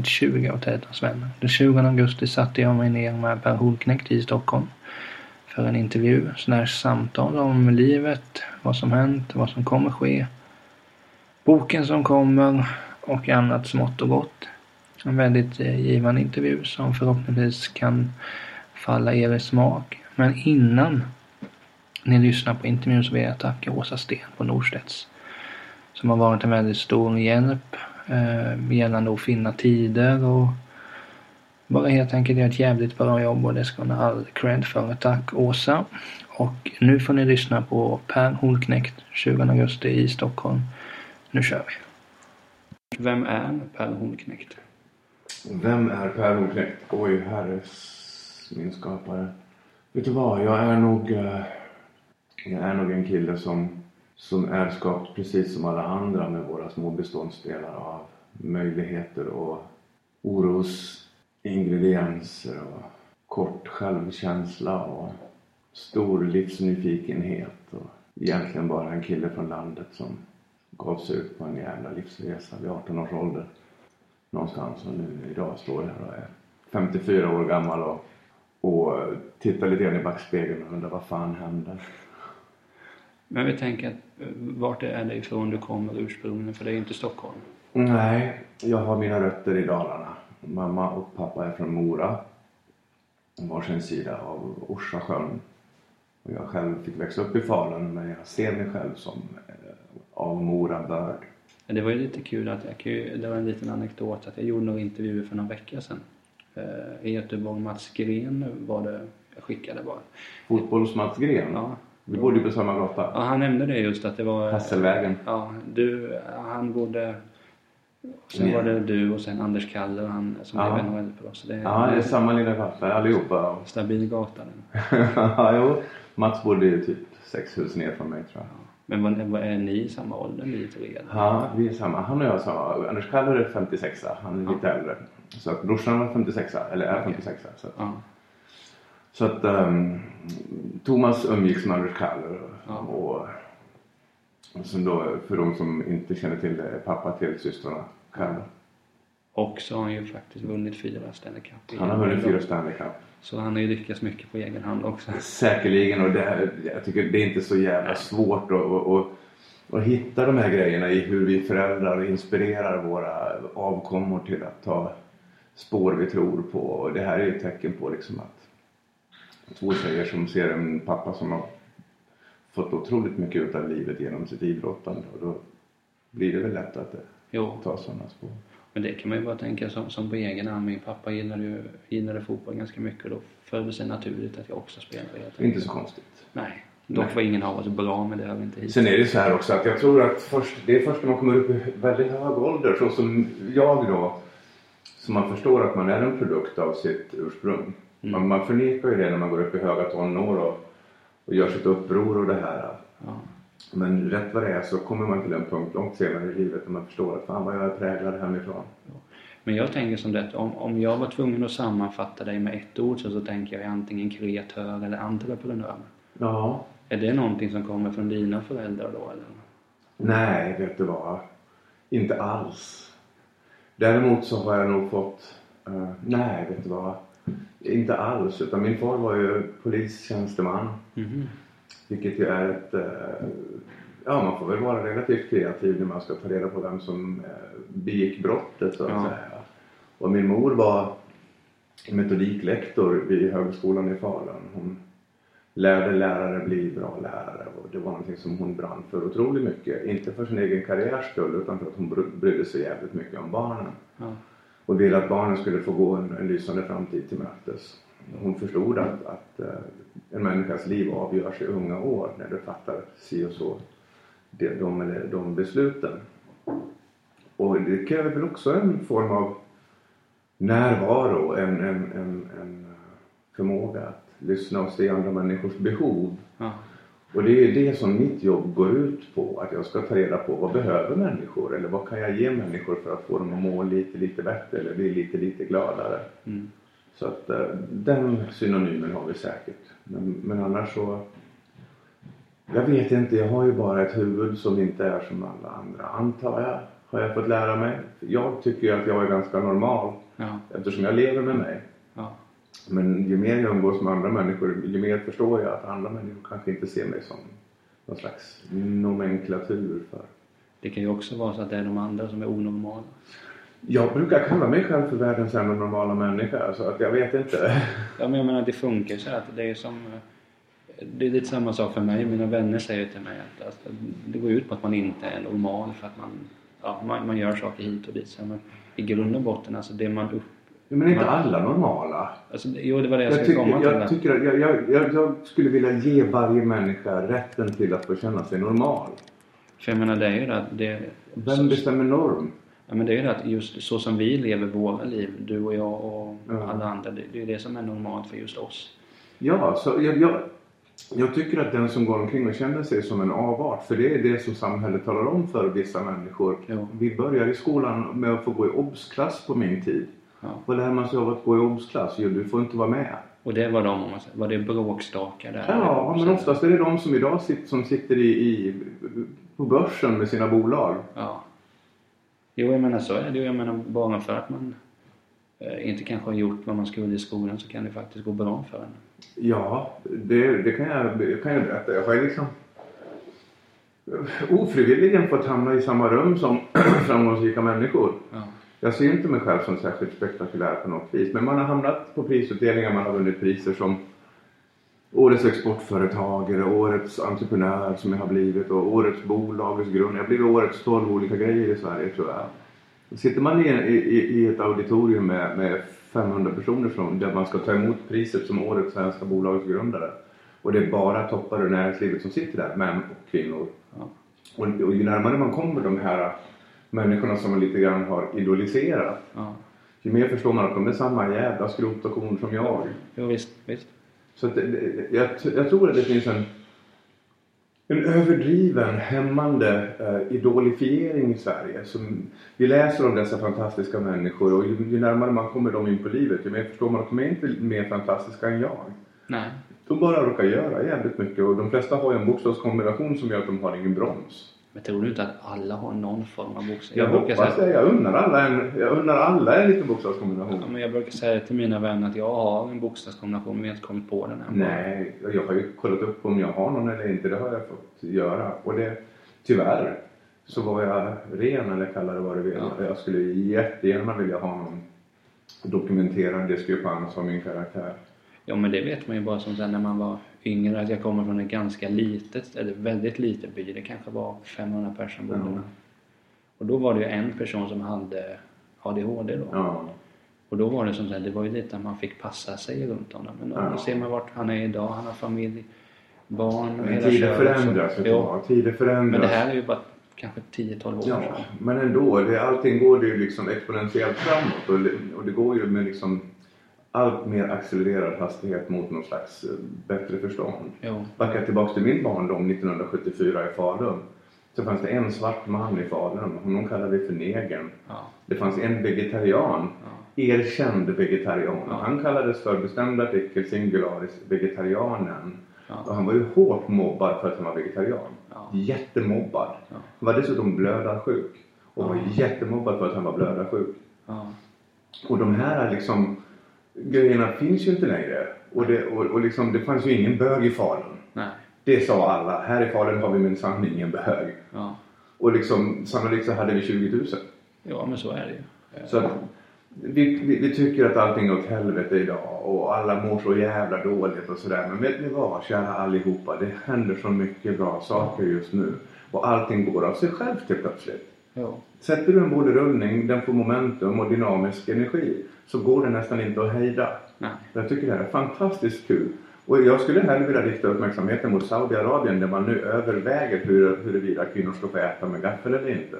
Avsnitt 20 av Tätans vänner. Den 20 augusti satte jag mig ner med Per Holknekt i Stockholm för en intervju slash samtal om livet, vad som hänt, vad som kommer ske, boken som kommer och annat smått och gott. En väldigt eh, givande intervju som förhoppningsvis kan falla er i smak. Men innan ni lyssnar på intervjun så vill jag tacka Åsa Sten på Norstedts som har varit en väldigt stor hjälp eh, gällande att finna tider och bara helt enkelt göra ett jävligt bra jobb och det ska hon ha all cred för. Tack Åsa! Och nu får ni lyssna på Per Holknekt 20 augusti i Stockholm. Nu kör vi! Vem är Per Holknekt? Vem är Per Holknekt? Oj, herres min skapare. Vet du vad, jag är nog... eh, Jag är nog en kille som, som är skapt precis som alla andra med våra små beståndsdelar av möjligheter och orosingredienser och kort självkänsla och stor livsnyfikenhet och egentligen bara en kille från landet som gav sig ut på en jävla livsresa vid 18 års ålder någonstans och nu idag står jag här och är 54 år gammal och, och tittar lite grann i backspegeln och undrar vad fan hände? Men vi tänker att vart är det ifrån du kommer ursprungligen? För det är inte Stockholm. Nej, jag har mina rötter i Dalarna. Mamma och pappa är från Mora. Varsin sida av Orsasjön. Och jag själv fick växa upp i Falun men jag ser mig själv som eh, av Mora-börd. Men Det var ju lite kul att jag, det var en liten anekdot att jag gjorde några intervjuer för någon vecka sedan. Eh, I Göteborg, Mats Gren var det jag skickade bara. Fotbolls-Mats Gren. Ja. Vi bodde ju på samma gata. ja, han nämnde det just att det var... Hasselvägen. Ja, du, han bodde... Sen Ja. var det du och sen Anders Kalle och han som Ja. blev NHL-proffs. Så det är Ja, det är samma lilla gata allihopa. stabil gata. ja, jo. Mats bodde ju typ sex hus ner från mig tror jag. Men vad, vad är ni i samma ålder ni tre? Ja, vi är samma. Han och jag är samma. Anders Kaller är 56 han är lite äldre. Så brorsan var 56 eller är 56 så Ja. Så att ehm, Thomas umgicks med Anders Kaller Ja. och, och sen då för de som inte känner till det, pappa till systrarna Kaller. Och så har han ju faktiskt vunnit fyra Stanley Cup. Han har vunnit fyra Stanley Cup. Så han har ju lyckats mycket på egen hand också. Säkerligen och det, här- jag tycker det är inte så jävla svårt att, att, att, att hitta de här grejerna i hur vi föräldrar inspirerar våra avkommor till att ta spår vi tror på. Och det här är ju ett tecken på liksom att två tjejer som ser en pappa som har fått otroligt mycket ut av livet genom sitt idrottande och då blir det väl lätt att Jo, tar sådana spår. men det kan man ju bara tänka som, som på egen hand. Min pappa gillade ju gillade fotboll ganska mycket och då föll det sig naturligt att jag också spelade. är inte så konstigt. Nej. Dock var ingen av oss bra men det vi inte hit. Sen är det så här också att jag tror att först, det är först när man kommer upp i väldigt hög ålder, så som jag då, som man förstår att man är en produkt av sitt ursprung. Man, man förnekar ju det när man går upp i höga tonår och, och gör sitt uppror och det här. Ja. Men rätt vad det är så kommer man till en punkt långt senare i livet när man förstår att fan vad jag är präglad hemifrån. Men jag tänker som detta, om, om jag var tvungen att sammanfatta dig med ett ord så, så tänker jag antingen kreatör eller entreprenör. Ja. Är det någonting som kommer från dina föräldrar då eller? Nej, vet du vad? Inte alls. Däremot så har jag nog fått... eh, nej, vet du vad? Inte alls. Utan min far var ju polistjänsteman. Mhm. Vilket ju är ett... eh, ja, man får väl vara relativt kreativ när man ska ta reda på vem som eh, begick brottet så att Ja. säga. Och min mor var metodiklektor vid högskolan i Falun. Hon lärde lärare bli bra lärare och det var någonting som hon brann för otroligt mycket. Inte för sin egen karriärs skull utan för att hon bry- brydde sig jävligt mycket om barnen. Ja. Och ville att barnen skulle få gå en, en lysande framtid till mötes. Hon förstod att, att eh, en människas liv avgörs i unga år när du fattar si och så de, de, de besluten. Och det kräver väl också en form av närvaro, en, en, en, en eh, förmåga att lyssna och se andra människors behov. Ja. Och det är det som mitt jobb går ut på. Att jag ska ta reda på vad behöver människor? Eller vad kan jag ge människor för att få dem att må lite, lite bättre eller bli lite, lite gladare? Mm. Så att eh, den synonymen har vi säkert. Men, men annars så... Jag vet inte, jag har ju bara ett huvud som inte är som alla andra, antar jag. har jag fått lära mig. Jag tycker ju att jag är ganska normal Ja. eftersom jag lever med mig. Men ju mer jag umgås med andra människor, ju mer förstår jag att andra människor kanske inte ser mig som någon slags nomenklatur för. Det kan ju också vara så att det är de andra som är onormala. Jag brukar kalla mig själv för världens enda normala människa, så att jag vet inte. Ja, men jag menar det funkar så att det är som... Det är lite samma sak för mig. Mina vänner säger till mig att alltså, det går ut på att man inte är normal för att man, ja, man, man gör saker hit och dit. Så, men i grund och botten, alltså det man upp... Men är inte alla normala? Alltså, jo, det var det jag, Jag, skulle komma till. jag, tycker jag, jag, jag, skulle vilja ge varje människa rätten till att få känna sig normal. För jag menar det är ju det att det... Vem bestämmer norm? Ja, men det är ju det att just så som vi lever våra liv, du och jag och Ja. alla andra, det, det är det som är normalt för just oss. Ja, så jag, jag, jag tycker att den som går omkring och känner sig som en avart, för det är det som samhället talar om för vissa människor. Jo. Vi börjar i skolan med att få gå i obsklass på min tid. Ja. Vad lär man sig av att gå i obsklass? Jo, du får inte vara med. Och det var de, var det bråkstakar där? Ja, men oftast är det de som idag sitter, som sitter i, i, på börsen med sina bolag. Ja. Jo, jag menar så är det. Jag menar bara för att man eh, inte kanske har gjort vad man skulle i skolan så kan det faktiskt gå bra för en. Ja, det, det kan, jag, kan jag berätta. Jag har liksom ofrivilligen fått hamna i samma rum som framgångsrika människor. Ja. Jag ser inte mig själv som särskilt spektakulär på något vis. Men man har hamnat på prisutdelningar, man har vunnit priser som Årets exportföretagare, Årets entreprenör som jag har blivit och Årets bolagets grund. Jag har blivit Årets 12 olika grejer i Sverige tror jag. Sitter man i, i, i ett auditorium med, med 500 personer som, där man ska ta emot priset som Årets svenska bolagets grundare och det är bara toppar ur näringslivet som sitter där, män och kvinnor. Ja. Och, och ju närmare man kommer de här människorna som man lite grann har idoliserat Ja. ju mer förstår man att de är samma jävla skrot och korn som jag. Jo, visst, visst. Så att det, det, jag, jag tror att det finns en, en överdriven, hämmande eh, idolifiering i Sverige. Som, vi läser om dessa fantastiska människor och ju, ju närmare man kommer dem in på livet ju mer förstår man att de är inte mer fantastiska än jag. Nej. De bara råkar göra jävligt mycket och de flesta har ju en bokstavskombination som gör att de har ingen broms. Men tror du inte att alla har någon form av bokstav? Jag, brukar hoppas säga, det. Jag unnar alla en, jag alla en liten bokstavskombination. ja, men jag brukar säga till mina vänner att jag har en bokstavskombination men jag har inte kommit på den än. Nej, jag har ju kollat upp om jag har någon eller inte. Det har jag fått göra. Och det, tyvärr så var jag ren eller kalla det vad du vill. Ja. Jag skulle jättegärna vilja ha någon dokumenterad diskrepans av min karaktär. Ja men det vet man ju bara som sen när man var yngre att jag kommer från ett ganska litet, eller väldigt litet by. Det kanske var 500 personer bodde Ja. Och då var det ju en person som hade ADHD då. Ja. Och då var det som sagt, det var ju lite att man fick passa sig runt honom. Men då Ja. ser man vart han är idag. Han har familj, barn och Men hela tider förändras. Jo, vad. Tider förändras. men det här är ju bara kanske 10-12 år Ja, sedan. men ändå. Det, allting går det ju liksom exponentiellt framåt. Och det, och det går ju med liksom allt mer accelererad hastighet mot någon slags eh, bättre förstånd. Jo. Backar tillbaks till min barndom 1974 i Falun. Så fanns det en svart man i Falun. Honom kallade vi för negern. Ja. Det fanns en vegetarian. Ja. Erkänd vegetarian. Ja. Han kallades för bestämd artikel singularis vegetarianen. Och han var ju hårt mobbad för att han var vegetarian. Jättemobbad. Han var dessutom blödarsjuk. Och var jättemobbad för att han var blödarsjuk. Och de här liksom grejerna finns ju inte längre. Och det, och, och liksom, det fanns ju ingen bög i Falun. Nej. Det sa alla. Här i Falun har vi minsann ingen bög. Ja. Och liksom, sannolikt så hade vi 20 000. ja, men så är det ju. Så att vi, vi, vi tycker att allting är åt helvete idag och alla mår så jävla dåligt och sådär. Men vet ni vad, kära allihopa? Det händer så mycket bra saker just nu. Och allting går av sig självt helt plötsligt. Jo. Sätter du en boll i rullning, den får momentum och dynamisk energi, så går det nästan inte att hejda. Nej. Jag tycker det här är fantastiskt kul. Och jag skulle hellre vilja rikta uppmärksamheten mot Saudiarabien där man nu överväger hur, huruvida kvinnor ska få äta med gaffel eller inte.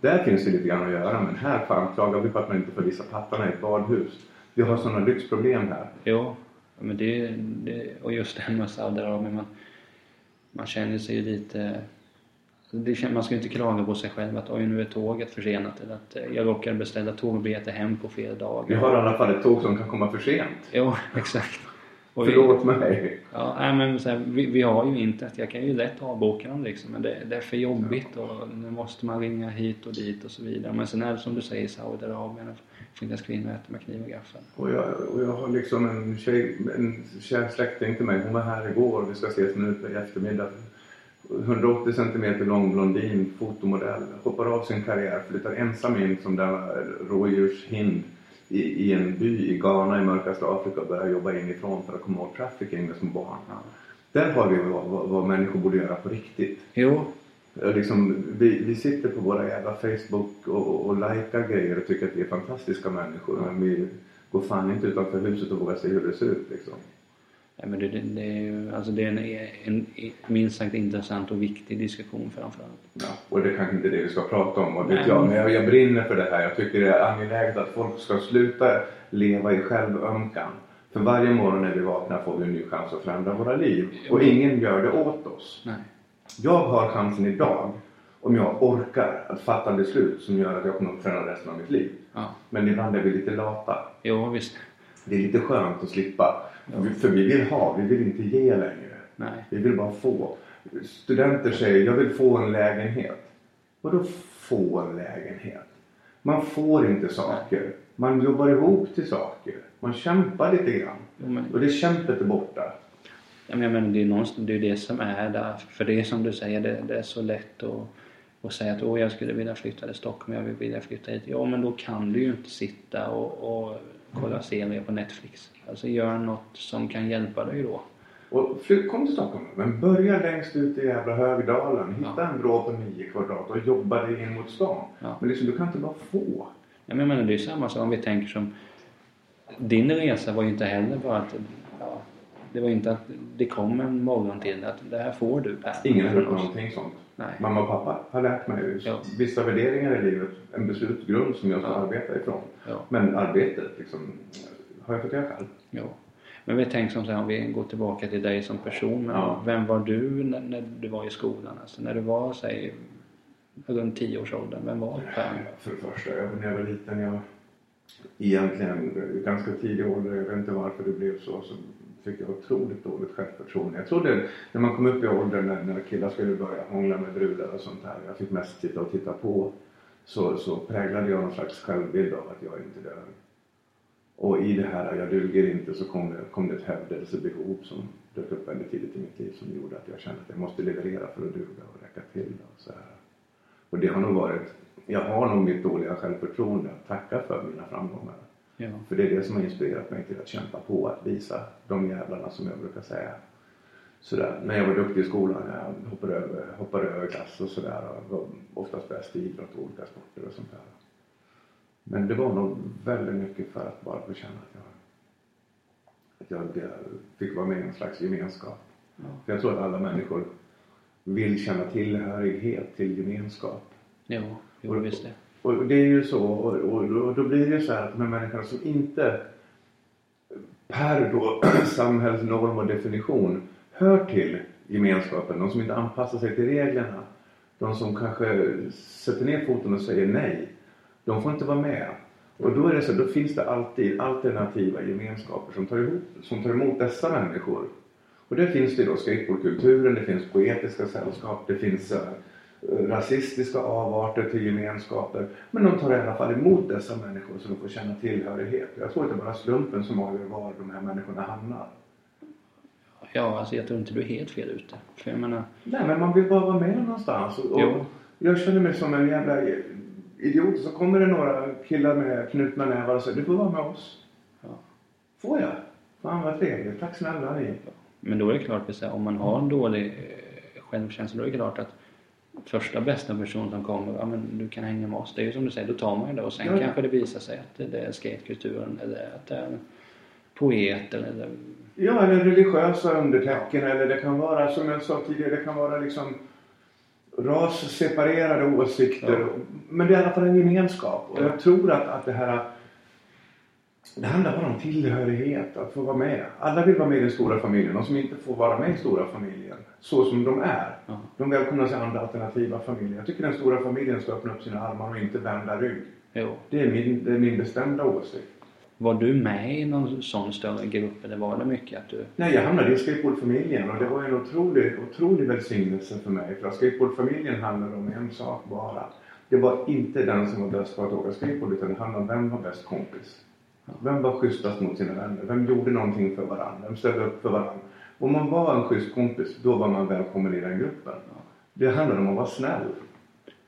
Där finns det lite grann att göra men här fan klagar vi på att man inte får visa pattarna i ett badhus. Vi har sådana lyxproblem här. Jo, men det, det och just det här med Saudiarabien, man, man känner sig ju lite... Det, man ska ju inte klaga på sig själv att oj nu är tåget försenat eller att eh, jag råkar beställa tågbiljetter hem på fel dag. Vi har i alla fall ett tåg som kan komma för sent. Jo, exakt. Och Förlåt mig. Ja, nej, men så här, vi, vi har ju internet. Jag kan ju lätt avboka dem liksom. Men det, det är för jobbigt och nu måste man ringa hit och dit och så vidare. Men sen är det som du säger i Saudiarabien. Det finns kvinnor äter med kniv och gaffel. Och jag, och jag har liksom en tjej, en kär släkting till mig. Hon var här igår. Vi ska ses minut i eftermiddag. 180 centimeter lång blondin, fotomodell. Hoppar av sin karriär, flyttar ensam in som denna rådjurshind i, i en by i Ghana i mörkaste Afrika och börjar jobba inifrån för att komma åt trafficking med som barn. Ja. Där har vi vad, vad, vad människor borde göra på riktigt. Jo, Liksom, vi, vi sitter på våra jävla Facebook och, och, och likar grejer och tycker att vi är fantastiska människor. Men vi går fan inte utanför huset och vågar se hur det ser ut liksom. Men det, det, är ju alltså det är en, en, minst sagt intressant och viktig diskussion framförallt. Ja, och det är kanske inte det vi ska prata om, vad vet jag. Men jag, jag brinner för det här. Jag tycker det är angeläget att folk ska sluta leva i självömkan. För varje morgon när vi vaknar får vi en ny chans att förändra våra liv. Och ingen gör det åt oss. Nej. Jag har chansen idag, om jag orkar, att fatta beslut som gör att jag kommer att förändra resten av mitt liv. Ja. Men ibland är vi lite lata. Jo, visst. Det är lite skönt att slippa. För vi vill ha, vi vill inte ge längre. Nej. Vi vill bara få. Studenter säger, jag vill få en lägenhet. Vadå få en lägenhet? Man får inte saker. Man jobbar ihop till saker. Man kämpar lite grann. Jo, men, Och det kämpet är borta. ja, men menar, det är någonstans, det är det som är där. För det är som du säger, det, det är så lätt att, att säga att Åh, jag skulle vilja flytta till Stockholm, jag vill vilja flytta hit. Ja, men då kan du ju inte sitta och, och kolla serier på Netflix. Alltså gör något som kan hjälpa dig då. Och flytt, kom till Stockholm. Men börja längst ut i jävla Högdalen. Hitta Ja. en vrå på 9 kvadrat och jobba dig in mot stan. Ja. Men liksom, du kan inte bara få. Ja, men jag menar, det är samma sak om vi tänker som... Din resa var ju inte heller bara att... Ja, det var inte att det kom en morgon till att det här får du Per. Ingen har oss. någonting sånt. Nej. Mamma och pappa har lärt mig Ja. vissa värderingar i livet. En beslutsgrund som jag ska Ja. arbeta ifrån. Ja. Men arbetet liksom, har jag fått göra själv. Ja. Men vi tänker som så här, om vi går tillbaka till dig som person. Ja. Vem var du när, när du var i skolan? Alltså när du var, säg, runt 10-årsåldern. Vem var du Per? För det första, jag, när jag var liten, jag egentligen i ganska tidig ålder, jag vet inte varför det blev så, så fick jag otroligt dåligt självförtroende. Jag trodde när man kom upp i åldern när, när killar skulle börja hångla med brudar och sånt där, jag fick mest sitta och titta på, så, så präglade jag någon slags självbild av att jag inte dög. Och i det här jag duger inte så kom det, kom det ett hävdelsebehov som dök upp väldigt tidigt i mitt liv som gjorde att jag kände att jag måste leverera för att duga och räcka till. Och, så här. och det har nog varit, jag har nog mitt dåliga självförtroende att tacka för mina framgångar. Ja. För det är det som har inspirerat mig till att kämpa på, att visa de jävlarna som jag brukar säga. Sådär. När jag var duktig i skolan, jag hoppade över, hoppade över klass och sådär och var oftast bäst i idrott och olika sporter och sånt där. Men det var nog väldigt mycket för att bara få känna att jag, att jag, fick vara med i en slags gemenskap. Ja. För jag tror att alla människor vill känna tillhörighet till gemenskap. Jo, jo visst det. Och det är ju så och, och, då- då blir det ju så här att de här människorna som inte per då samhällsnorm och definition hör till gemenskapen, de som inte anpassar sig till reglerna, de som kanske sätter ner foten och säger nej, de får inte vara med. Och då är det så, då finns det alltid alternativa gemenskaper som tar, ihop, som tar emot dessa människor. Och där finns det då skateboardkulturen, det finns poetiska sällskap, det finns eh, rasistiska avarter till gemenskaper. Men de tar i alla fall emot dessa människor så de får känna tillhörighet. Jag tror är bara slumpen som avgör var de här människorna hamnar. Ja, alltså jag tror inte du är helt fel ute. För jag menar, Nej, men man vill bara vara med någonstans. Och, Jo. och jag känner mig som en jävla idiot. Så kommer det några killar med knutna nävar och säger du får vara med oss. ja. Får jag? Fan vad trevligt. Tack snälla ni. Men då är det klart, att om man har en dålig eh, självkänsla, då är det klart att första bästa person som kommer, ja men du kan hänga med oss. Det är ju som du säger, då tar man ju det och sen Ja. kanske det visar sig att det- är skatekulturen eller att det är poeter eller Ja, eller religiösa undertecken eller det kan vara som jag sa tidigare, det kan vara liksom rasseparerade åsikter. Ja. Men det är i alla fall en gemenskap. Och jag tror att, att det här det handlar bara om tillhörighet, att få vara med. Alla vill vara med i den stora familjen. De som inte får vara med i stora familjen, så som de är, Ja. de välkomnas i andra alternativa familjer. Jag tycker den stora familjen ska öppna upp sina armar och inte vända rygg. Jo. Det är min, det är min bestämda åsikt. Var du med i någon sån större grupp eller var det mycket att du... Nej, jag hamnade i skateboardfamiljen och det var en otrolig, otrolig välsignelse för mig. För att skateboardfamiljen handlade om en sak bara. Det var inte den som var bäst på att åka skateboard utan det handlade om vem var bäst kompis. Vem var schysstast mot sina vänner? Vem gjorde någonting för varandra? Vem ställde upp för varandra? Om man var en schysst kompis, då var man välkommen i den gruppen. Det handlade om att vara snäll.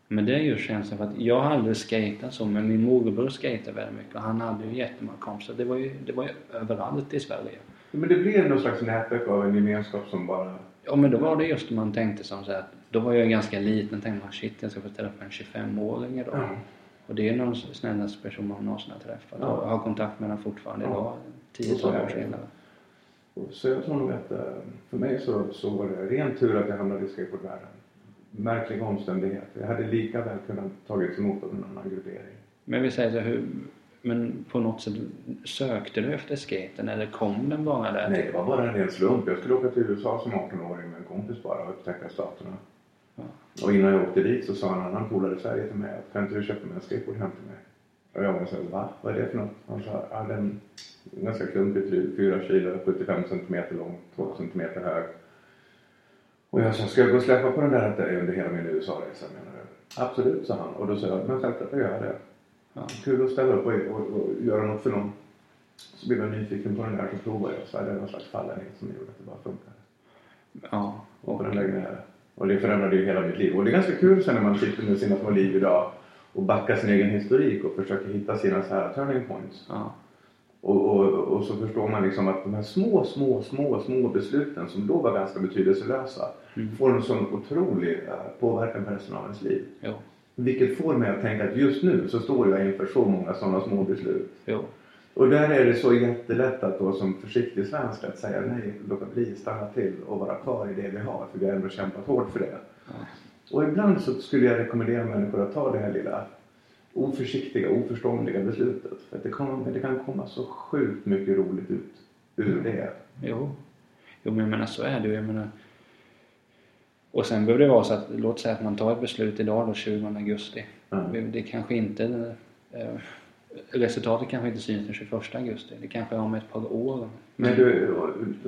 Men det är ju känslan för att jag har aldrig skejtat så men min morbror skejtade väldigt mycket och han hade ju jättemånga kompisar. Det var ju, det var ju överallt i Sverige. Men det blev någon slags nätverk av en gemenskap som bara... Ja men då var det just man tänkte som så här, då var jag ganska liten tänkte man shit jag ska få träffa en 25-åring idag. Ja. Och det är någon snällaste person man någonsin har träffat Ja. och har kontakt med den fortfarande Ja. idag, Så 10-12 är år senare. Så jag tror nog att eh, för mig så, så var det ren tur att jag hamnade i skateboardvärlden. Märkliga omständigheter. Jag hade lika väl kunnat tagits emot av en annan gruppering. Men vi säger så hur, men på något sätt sökte du efter skaten eller kom den bara där? Nej, det var bara en ren slump. Jag skulle åka till USA som 18-åring med en kompis bara och upptäcka staterna. Och innan jag åkte dit så sa en annan polare i Sverige till mig att kan inte du köpa mig en skateboard hem till mig? Och jag var så va? Vad är det för något? Han sa, ja den är ganska klumpig, 4 kilo, 75 centimeter lång, 2 centimeter hög. Och jag sa, ska jag gå och släppa på den där att under hela min USA-resa menar du? Absolut, sa han. Och då sa jag, men självklart jag gör det. Ja. Kul att ställa upp och, och, och göra något för någon. Så blev jag nyfiken på den där så provade jag. Så hade jag någon slags fallenhet som gjorde att det bara funkade. ja. Och Och, på den vägen är det. Och det förändrade ju hela mitt liv. Och det är ganska kul sen när man sitter med sina små liv idag och backar sin egen historik och försöker hitta sina så här turning points. ja. Och, och, och så förstår man liksom att de här små, små, små, små besluten som då var ganska betydelselösa Mm. får en sån otrolig eh, påverkan på resten av ens liv. Jo. Vilket får mig att tänka att just nu så står jag inför så många sådana små beslut. Jo. Och där är det så jättelätt att då som försiktig svensk att säga nej, låta bli, stanna till och vara kvar i det vi har. För vi har ändå kämpat hårt för det. Och ibland så skulle jag rekommendera människor att ta det här lilla oförsiktiga, oförståndiga beslutet. För det, kommer, det kan komma så sjukt mycket roligt ut ur det. Jo. Jo men jag menar så är det ju. Jag menar, och sen behöver det vara så att, låt säga att man tar ett beslut idag då 20 augusti. Mm. Det kanske inte, eh, resultatet kanske inte syns den 21 augusti. Det kanske är om ett par år. Men du,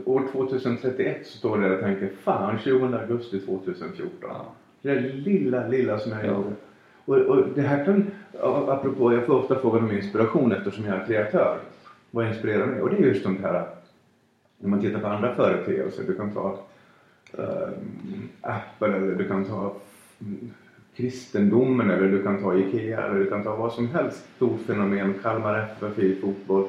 år 2031 så står det och tänker fan 20 augusti 2014. Ja. Det där lilla, lilla som jag Ja. gjorde. Och, och det här kan, apropå, jag får ofta frågan om inspiration eftersom jag är kreatör. Vad inspirerar mig? Och det är just de här, när man tittar på andra företeelser. Du kan ta uh, Apple eller du kan ta kristendomen eller du kan ta IKEA eller du kan ta vad som helst. Stort fenomen, Kalmar FF i fotboll.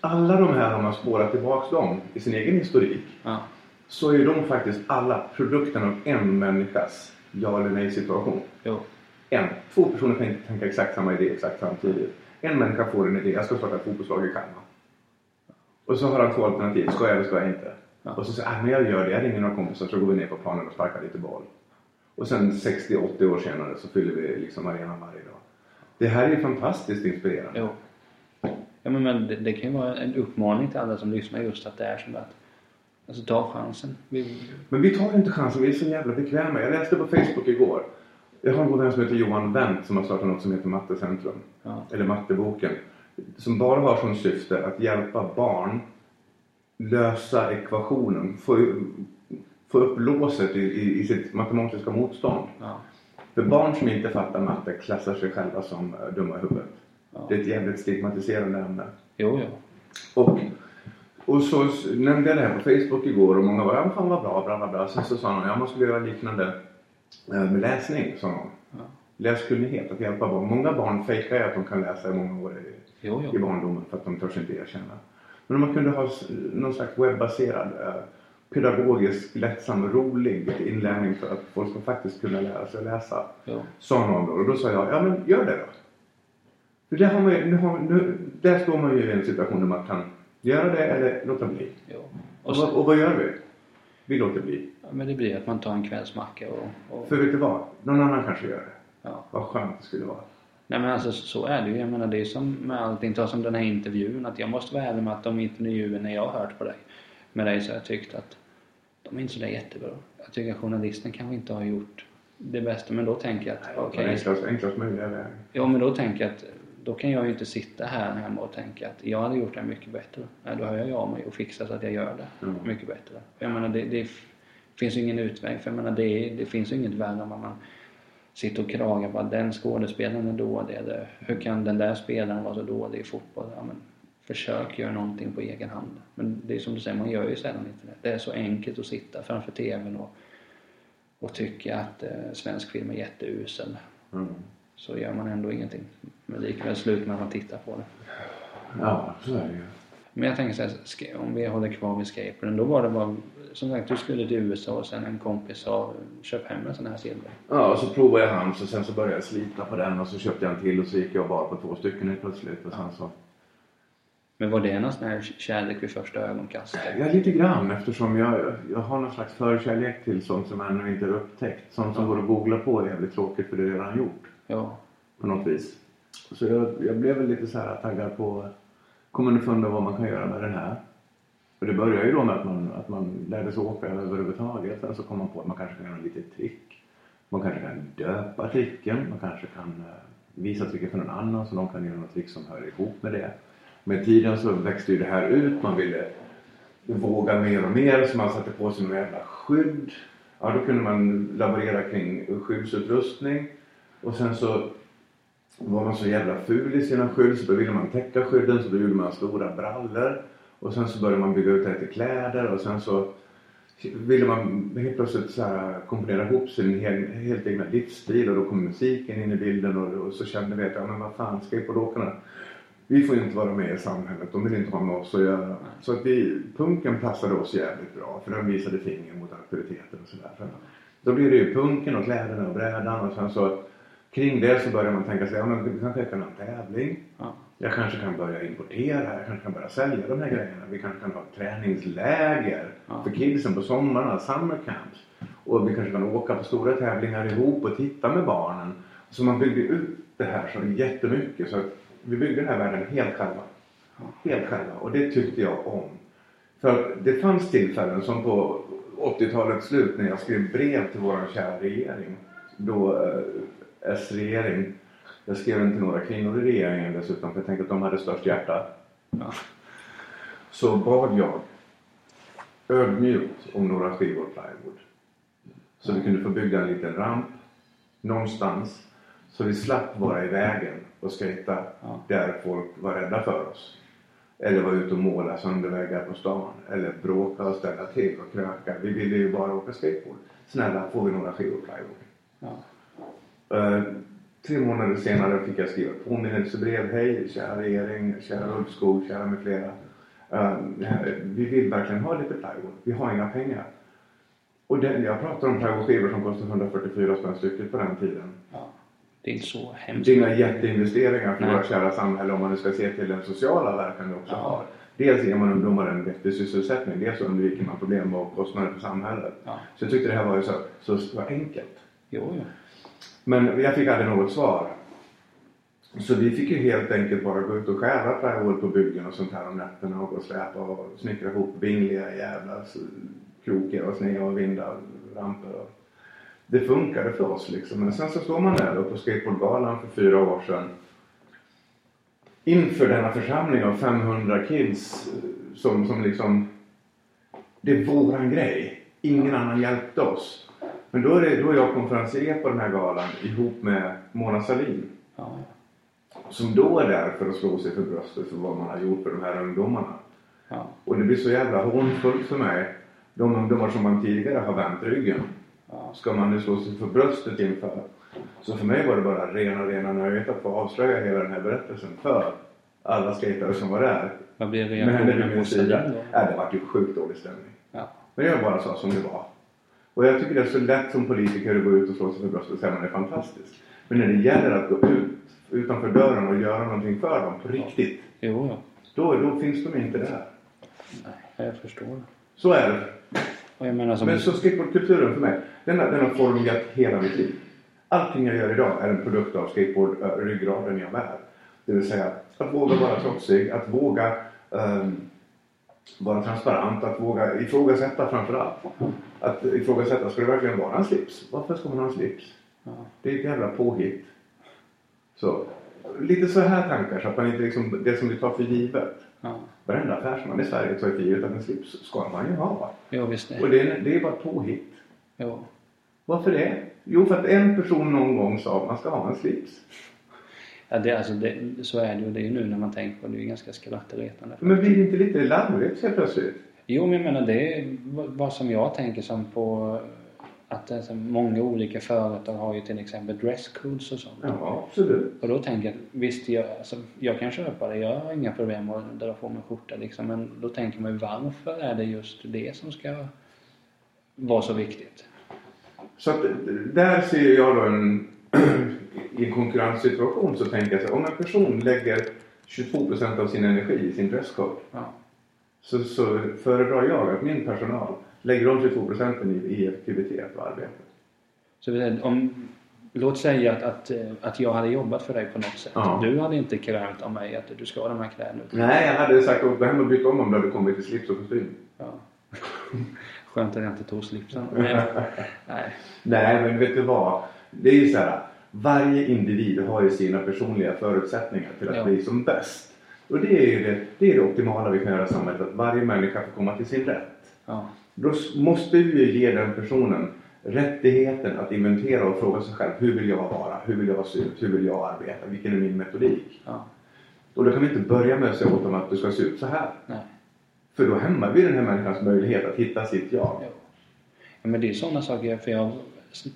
Alla de här har man spårat tillbaks dem i sin egen historik Ja. så är de faktiskt alla produkten av en människas ja eller nej situation. Jo. En. Två personer kan inte tänka exakt samma idé exakt samtidigt. En människa får en idé, jag ska starta ett fotbollslag i Kalmar. Och så har han två alternativ, ska jag eller ska jag inte? Ja. Och så säger han, men jag gör det, jag ringer några kompisar så går vi ner på planen och sparkar lite boll. Och sen 60-80 år senare så fyller vi liksom arenan varje dag. Det här är fantastiskt inspirerande. Jo. Ja, men, men det, det kan ju vara en uppmaning till alla som lyssnar just att det är som att Alltså ta chansen. Vi, Men vi tar inte chansen, vi är så jävla bekväma. Jag läste på Facebook igår. Jag har en god vän som heter Johan Wendt som har startat något som heter Mattecentrum. ja. Eller Matteboken. Som bara har som syfte att hjälpa barn lösa ekvationen. Få, få upp låset i, i, i sitt matematiska motstånd. Ja. För barn som inte fattar matte klassar sig själva som eh, dumma i huvudet. Ja. Det är ett jävligt stigmatiserande ämne. Jo, jo. Och, och så nämnde jag det här på Facebook igår och många var ja fan vad bra, bra, bra, bra. Sen så sa någon, ja man skulle göra liknande eh, med läsning, sa någon. Ja. Läskunnighet, att hjälpa barn. Många barn fejkar ju att de kan läsa i många år i, Jo, i jo. barndomen för att de törs inte erkänna. Men om man kunde ha någon slags webbaserad, eh, pedagogisk, lättsam, rolig inlärning för att folk ska faktiskt kunna lära sig att läsa. jo. Sa någon då. Och då sa jag, ja men gör det då. För där, har man, ju- nu har, nu, där står man ju i en situation där man kan göra det eller låta bli. jo. Och, Och vad, så, och vad gör vi? Vi låter bli. ja, men det blir att man tar en kvällsmacka och... och För vet du vad? Någon annan kanske gör det. ja. Vad skönt det skulle vara. Nej men alltså så är det ju. Jag menar det är som med allting. Ta som den här intervjun. Att jag måste vara ärlig med att de intervjuerna jag har hört på dig. Med dig så har jag tyckt att de är inte så där jättebra. Jag tycker att journalisten kanske inte har gjort det bästa. Men då tänker jag att okej. Okay. Enklast, enklast möjliga väg. Ja men då tänker jag att då kan jag ju inte sitta här hemma och tänka att jag hade gjort det mycket bättre. Nej, då hör jag av mig och fixar så att jag gör det Mm. mycket bättre. Jag menar, det, det finns ju ingen utväg. För jag menar, det, det finns ju inget värre än man sitter och klagar på att den skådespelaren är dålig eller hur kan den där spelaren vara så dålig i fotboll? Ja, men försök göra någonting på egen hand. Men det är som du säger, man gör ju sällan inte det. Det är så enkelt att sitta framför TVn och, och tycka att eh, svensk film är jätteusel. Mm. Så gör man ändå ingenting. Men likväl slutar man att man tittar på det. Ja, så är det ju. Men jag tänker så här, ska- om vi håller kvar vid skateboarden. Då var det bara, som sagt, du skulle till USA och sen en kompis sa köp hem en sån här silver. Ja, och så provade jag hans och sen så började jag slita på den och så köpte jag en till och så gick jag bara på två stycken helt plötsligt och sen så... Men var det någon sån här kärlek vid första ögonkastet? Ja, lite grann eftersom jag, jag har någon slags förkärlek till sånt som ännu inte är upptäckt. Sånt som går att googla på är jävligt tråkigt för det är redan gjort. Ja. På något vis. Så jag, jag blev väl lite så här taggad på komma underfund med vad man kan göra med den här. Och det började ju då med att man, att man lärde sig åka överhuvudtaget. Sen så kom man på att man kanske kan göra lite trick. Man kanske kan döpa tricken. Man kanske kan eh, visa tricket för någon annan så de kan göra något trick som hör ihop med det. Med tiden så växte ju det här ut. Man ville våga mer och mer så man satte på sig några jävla skydd. Ja, då kunde man laborera kring skyddsutrustning. Och sen så var man så jävla ful i sina skydd så då ville man täcka skydden så då gjorde man stora brallor. Och sen så började man bygga ut det till kläder och sen så ville man helt plötsligt så här komponera ihop sin helt, helt egna livsstil och då kom musiken in i bilden och, och så kände vi att ja men vad fan skateboardåkarna vi får inte vara med i samhället, de vill inte ha med oss att göra. Så att vi, punken passade oss jävligt bra för den visade finger mot auktoriteter och sådär. Så Då blev det ju punken och kläderna och brädan och sen så kring det så började man tänka sig, ja men vi kan ha en tävling. ja. Jag kanske kan börja importera, jag kanske kan börja sälja de här grejerna. Vi kanske kan ha träningsläger Ja. för kidsen på sommarna, summer camps. Och vi kanske kan åka på stora tävlingar ihop och titta med barnen. Så man byggde ut det här så jättemycket. Så att vi byggde den här världen helt själva. Helt själva. Och det tyckte jag om. För att det fanns tillfällen som på 80-talets slut när jag skrev brev till vår kära regering. Då eh, S-regering. Jag skrev till några kvinnor i regeringen dessutom för jag tänkte att de hade störst hjärta. Ja. Så bad jag ödmjukt om några skivor plywood. Så vi kunde få bygga en liten ramp någonstans. Så vi slapp vara i vägen och skejta Ja. där folk var rädda för oss. Eller var ute och måla sönder väggar på stan. Eller bråka och ställa till och kröka. Vi ville ju bara åka skateboard. Snälla, får vi några skivor plywood? Ja. Eh, tre månader senare fick jag skriva påminnelsebrev. Hej kära regering, kära Ulvskog, kära med flera. Eh, vi vill verkligen ha lite plywood. Vi har inga pengar. Och den, jag pratar om plywoodskivor som kostade 144 spänn stycket på den tiden. Ja. Det är inte så hemskt. Det är inga jätteinvesteringar för Nej. våra kära samhälle om man nu ska se till den sociala verkan vi också Ja. har. Dels ger man ungdomar en vettig sysselsättning, dels undviker man problem och kostnader för samhället. Ja. Så jag tyckte det här var ju så, så, så enkelt. Jo, jo. Men jag fick aldrig något svar. Så vi fick ju helt enkelt bara gå ut och skära plywood på byggen och sånt här om nätterna och gå och släpa och snickra ihop vingliga jävla krokar och sneda och vinda ramper. Och det funkade för oss liksom. Men sen så står man där då på skateboardgalan för fyra år sedan. Inför denna församling av 500 kids eh, som, som liksom det är våran grej. Ingen annan hjälpte oss. Men då är, det, då är jag konferencier på den här galan ihop med Mona Sahlin. Ja. Som då är där för att slå sig för bröstet för vad man har gjort för de här ungdomarna. Ja. Och det blir så jävla hånfullt för mig. De ungdomar som man tidigare har vänt ryggen. Ja. Ska man nu slå sig för bröstet inför. Så för mig var det bara rena, rena nöjet att få avslöja hela den här berättelsen för alla skatare som var där. Vad vid reaktionen på sida. Då? Ja, det var ju sjukt dålig stämning. Ja. Men jag bara sa som det var. Och jag tycker det är så lätt som politiker att gå ut och slå sig för bröstet och säga man är fantastisk. Men när det gäller att gå ut utanför dörren och göra någonting för dem på riktigt. Jo, jo. Då, då finns de inte där. Nej, jag förstår. Så är det. Och jag menar som... Men så skateboardkulturen för mig, den har, den har format hela mitt liv. Allting jag gör idag är en produkt av skateboard-ryggraden jag bär. Det vill säga att våga vara trotsig, att våga ehm, vara transparent, att våga ifrågasätta framför allt. Att ifrågasätta, ska det verkligen vara en slips? Varför ska man ha en slips? Det är ett jävla påhitt. Så. lite så här tankar så att man inte liksom, det som vi tar för givet. Ja. Varenda affärsman i Sverige tar för givet att en slips ska man ju ha. Jo, visst Och det. det är, det är bara påhitt. Jo. Varför det? Jo, för att en person någon gång sa att man ska ha en slips. Ja, det, alltså det, så är det ju. Det är ju nu när man tänker på det. Det är ju ganska skrattretande. Men blir det inte lite larvigt helt plötsligt? Jo, men jag menar det är vad som jag tänker som på att alltså, många olika företag har ju till exempel dresscodes och sånt. Ja, absolut. Och då tänker jag, visst jag, alltså, jag kan köpa det, jag har inga problem att dra på mig skjorta liksom. Men då tänker man ju varför är det just det som ska vara så viktigt? Så att där ser jag då en... I en konkurrenssituation så tänker jag så här, om en person lägger 22% av sin energi i sin dresscode Ja. så, så föredrar jag att min personal lägger de 22 procenten i, i effektivitet och arbete. Så om, låt säga att, att, eh, att jag hade jobbat för dig på något sätt. Ja. Du hade inte krävt av mig att du ska ha de här kläderna. Nej, jag hade sagt att gå hem och byta om om det hade kommit till slips och kostym. Ja. Skönt att jag inte tog slipsen. Nej. Nej, men vet du vad? Det är ju så här. Varje individ har ju sina personliga förutsättningar till att Ja. bli som bäst. Och det är ju det, det, är det optimala vi kan göra i samhället. Att varje människa får komma till sin rätt. Ja. Då måste vi ju ge den personen rättigheten att inventera och fråga sig själv. Hur vill jag vara? Hur vill jag se ut? Hur vill jag arbeta? Vilken är min metodik? Ja. Och då kan vi inte börja med att säga åt dem att du ska se ut så här. Nej. För då hämmar vi den här människans möjlighet att hitta sitt jag. Jo. Ja, men det är sådana saker, för jag har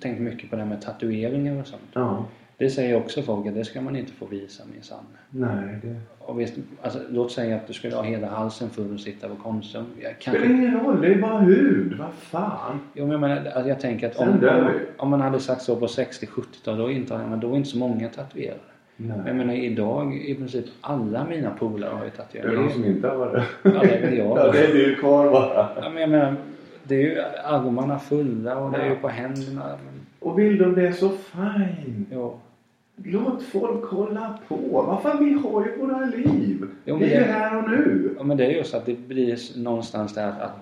tänkt mycket på det här med tatueringar och sånt. Ja. Det säger också folk att det ska man inte få visa minsann. Nej, det Och visst, alltså, låt säga att du skulle ha hela halsen full och sitta på Konsum. Jag spelar kanske, ingen roll. Det är bara hud. Vad fan. jo, men jag, menar, alltså, jag tänker att om, om, om man hade sagt så på 60-70-talet då, inte, då är inte så många tatuerade. Men jag Nej. menar idag, i princip alla mina polare har ju Det tatueringar. är någon som inte har det. Ja, det är väl jag. Ja, det är du kvar bara. Ja, men jag menar, det är ju armarna fulla och det är ju på händerna. Och vill de det så fine. jo. Låt folk hålla på. Vad fan, vi har ju våra liv. Jo, det är ju här och nu. Ja, men det är just att det blir någonstans där att...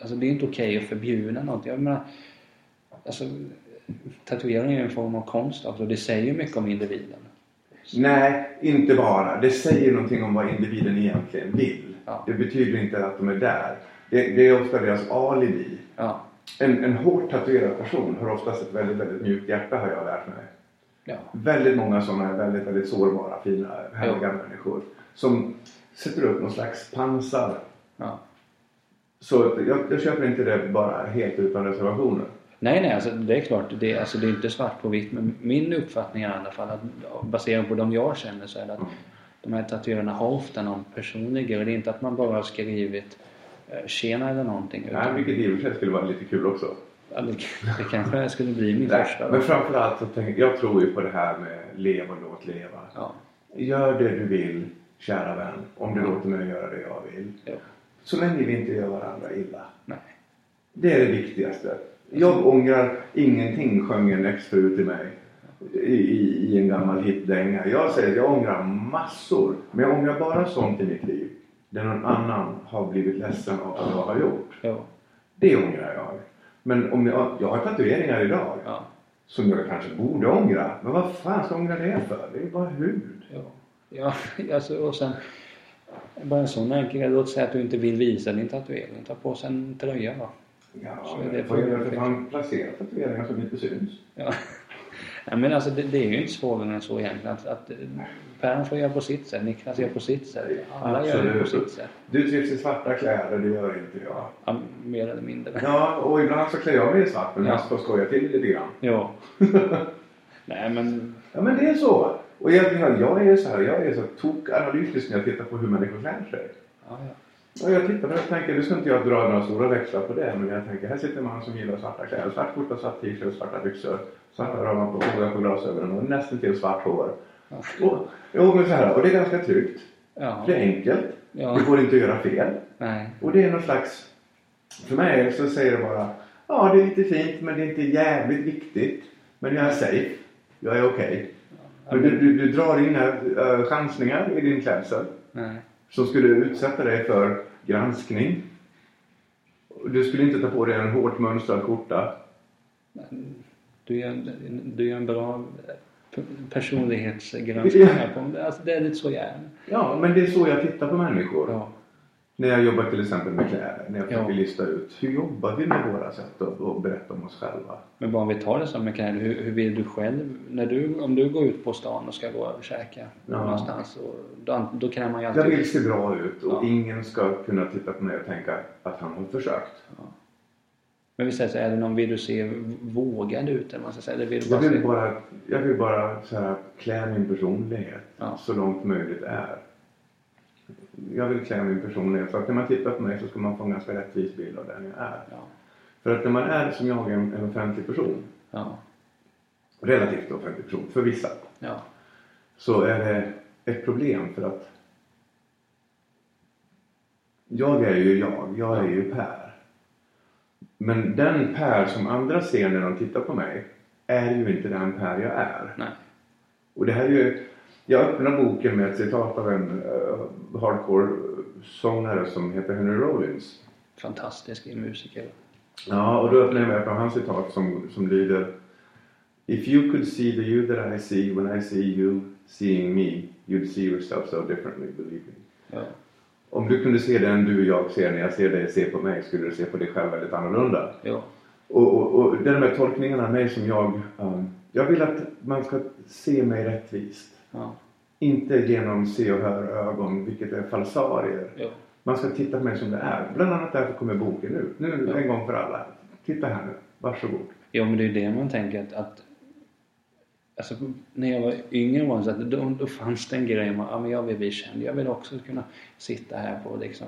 Alltså det är inte okej att förbjuda något. Jag menar... Alltså, tatuering är ju en form av konst också. Det säger ju mycket om individen. Nej, inte bara. Det säger någonting om vad individen egentligen vill. Ja. Det betyder inte att de är där. Det, det är ofta deras alibi. Ja. En, en hårt tatuerad person har oftast ett väldigt, väldigt mjukt hjärta har jag lärt mig. Ja. Väldigt många sådana är väldigt, väldigt sårbara, fina, härliga människor. Som sätter upp någon slags pansar. ja. Så jag, jag köper inte det bara helt utan reservationer. Nej, nej, alltså det är klart. Det, alltså, det är inte svart på vitt. Men min uppfattning är i alla fall att baserat på de jag känner så är det att Mm. de här tatuerarna har ofta någon personlig grej. Det är inte att man bara har skrivit eh, tjena eller någonting. Nej, Utan, vilket i och för sig skulle vara lite kul också. Ja, det, det kanske skulle bli min Nej, första. men framförallt så tänker jag tror ju på det här med lev och låt leva. Ja. Gör det du vill, kära vän. Om du Ja. låter mig göra det jag vill. Jo. Så länge vi inte gör varandra illa. Nej. Det är det viktigaste. Jag ångrar ingenting, sjöng en exfru till mig i, i, i en gammal hitdänga. Jag säger att jag ångrar massor. Men jag ångrar bara sånt i mitt liv. Där någon annan har blivit ledsen av vad jag har gjort. Jo. Det ångrar jag. Men om jag, jag har tatueringar idag. Ja. Som jag kanske borde ångra. Men vad fan ska jag ångra det för? Det är bara hud. Ja, ja alltså, och sen bara en sån enkel grej. Låt säga att du inte vill visa din tatuering. Ta på sig en tröja då. Ja, Så är det det får jag för- göra för fan placera tatueringar som inte syns. Ja. Nej, men alltså det, det är ju inte svårare än så egentligen. Att, att eh, Per får göra på sitt sätt, Niklas gör på sitt sätt. Alla gör det på Absolut. sitt sätt. Du trivs i svarta kläder, det gör inte jag. Ja, mer eller mindre. Ja, och ibland så klär jag mig i svart men Ja. mest för att skoja till det lite grann. Ja. Nej men, Ja men det är så. Och egentligen, jag är så här, jag är så tokanalytisk när jag tittar på hur människor klär sig. ja, ja. Och jag tittar och tänker, nu ska inte jag dra några stora växlar på det, men jag tänker, här sitter en man som gillar svarta kläder. Svart skjorta, svart t-shirt, svarta byxor, svarta ramar på på glasögonen och nästan till svart hår. Och, jo, men så här, och det är ganska tryggt. Ja. Det är enkelt. Ja. Det går inte göra fel. Nej. Och det är någon slags... För mig så säger det bara, ja det är lite fint men det är inte jävligt viktigt. Men jag är safe. Jag är okej. Men du, du, du drar inga uh, chansningar i din klädsel Nej. som skulle utsätta dig för granskning. Du skulle inte ta på dig en hårt mönstrad skjorta. Du gör, du gör en bra p- personlighetsgranskningar på alltså det är lite så jag är. Ja, men det är så jag tittar på människor. Ja. När jag jobbar till exempel med kläder, när jag Ja. försöker lista ut hur jobbar vi med våra sätt att, att berätta om oss själva. Men bara om vi tar det som med kläder, hur, hur vill du själv, när du, om du går ut på stan och ska gå och käka Ja. någonstans, och, då, då kan man ju Jag alltid... vill se bra ut och Ja. ingen ska kunna titta på mig och tänka att han har försökt. Men vi säger så är det någon, vill du se vågad ut eller man ska säga? Eller vill du Jag bara vill se... bara, jag vill bara så här, klä min personlighet Ja. så långt möjligt är. Jag vill klä min personlighet så att när man tittar på mig så ska man få en ganska rättvis bild av den jag är. Ja. För att när man är som jag en, en offentlig person, Ja. relativt offentlig person för vissa, Ja. så är det ett problem för att jag är ju jag, jag är ju Per. Men den Per som andra ser när de tittar på mig är ju inte den Per jag är. Nej. Och det här är ju, jag öppnar boken med ett citat av en uh, hardcore-sångare som heter Henry Rollins. Fantastisk musiker. Ja, och då öppnar jag med ett av hans citat som, som lyder If you could see the you that I see when I see you seeing me you'd see yourself so differently, believe me. Ja. Om du kunde se den du och jag ser när jag ser dig se på mig skulle du se på dig själv väldigt annorlunda. Ja. Och, och, och den med tolkningarna av mig som jag... Um, jag vill att man ska se mig rättvist. Ja. Inte genom se och hör ögon, vilket är falsarier. Ja. Man ska titta på mig som det är. Bland annat därför kommer boken ut. Nu Ja. en gång för alla. Titta här nu. Varsågod. Ja, men det är ju det man tänker att, att Alltså, när jag var yngre var det så att då, då fanns det en grej om att ja, men jag vill bli känd. Jag vill också kunna sitta här på liksom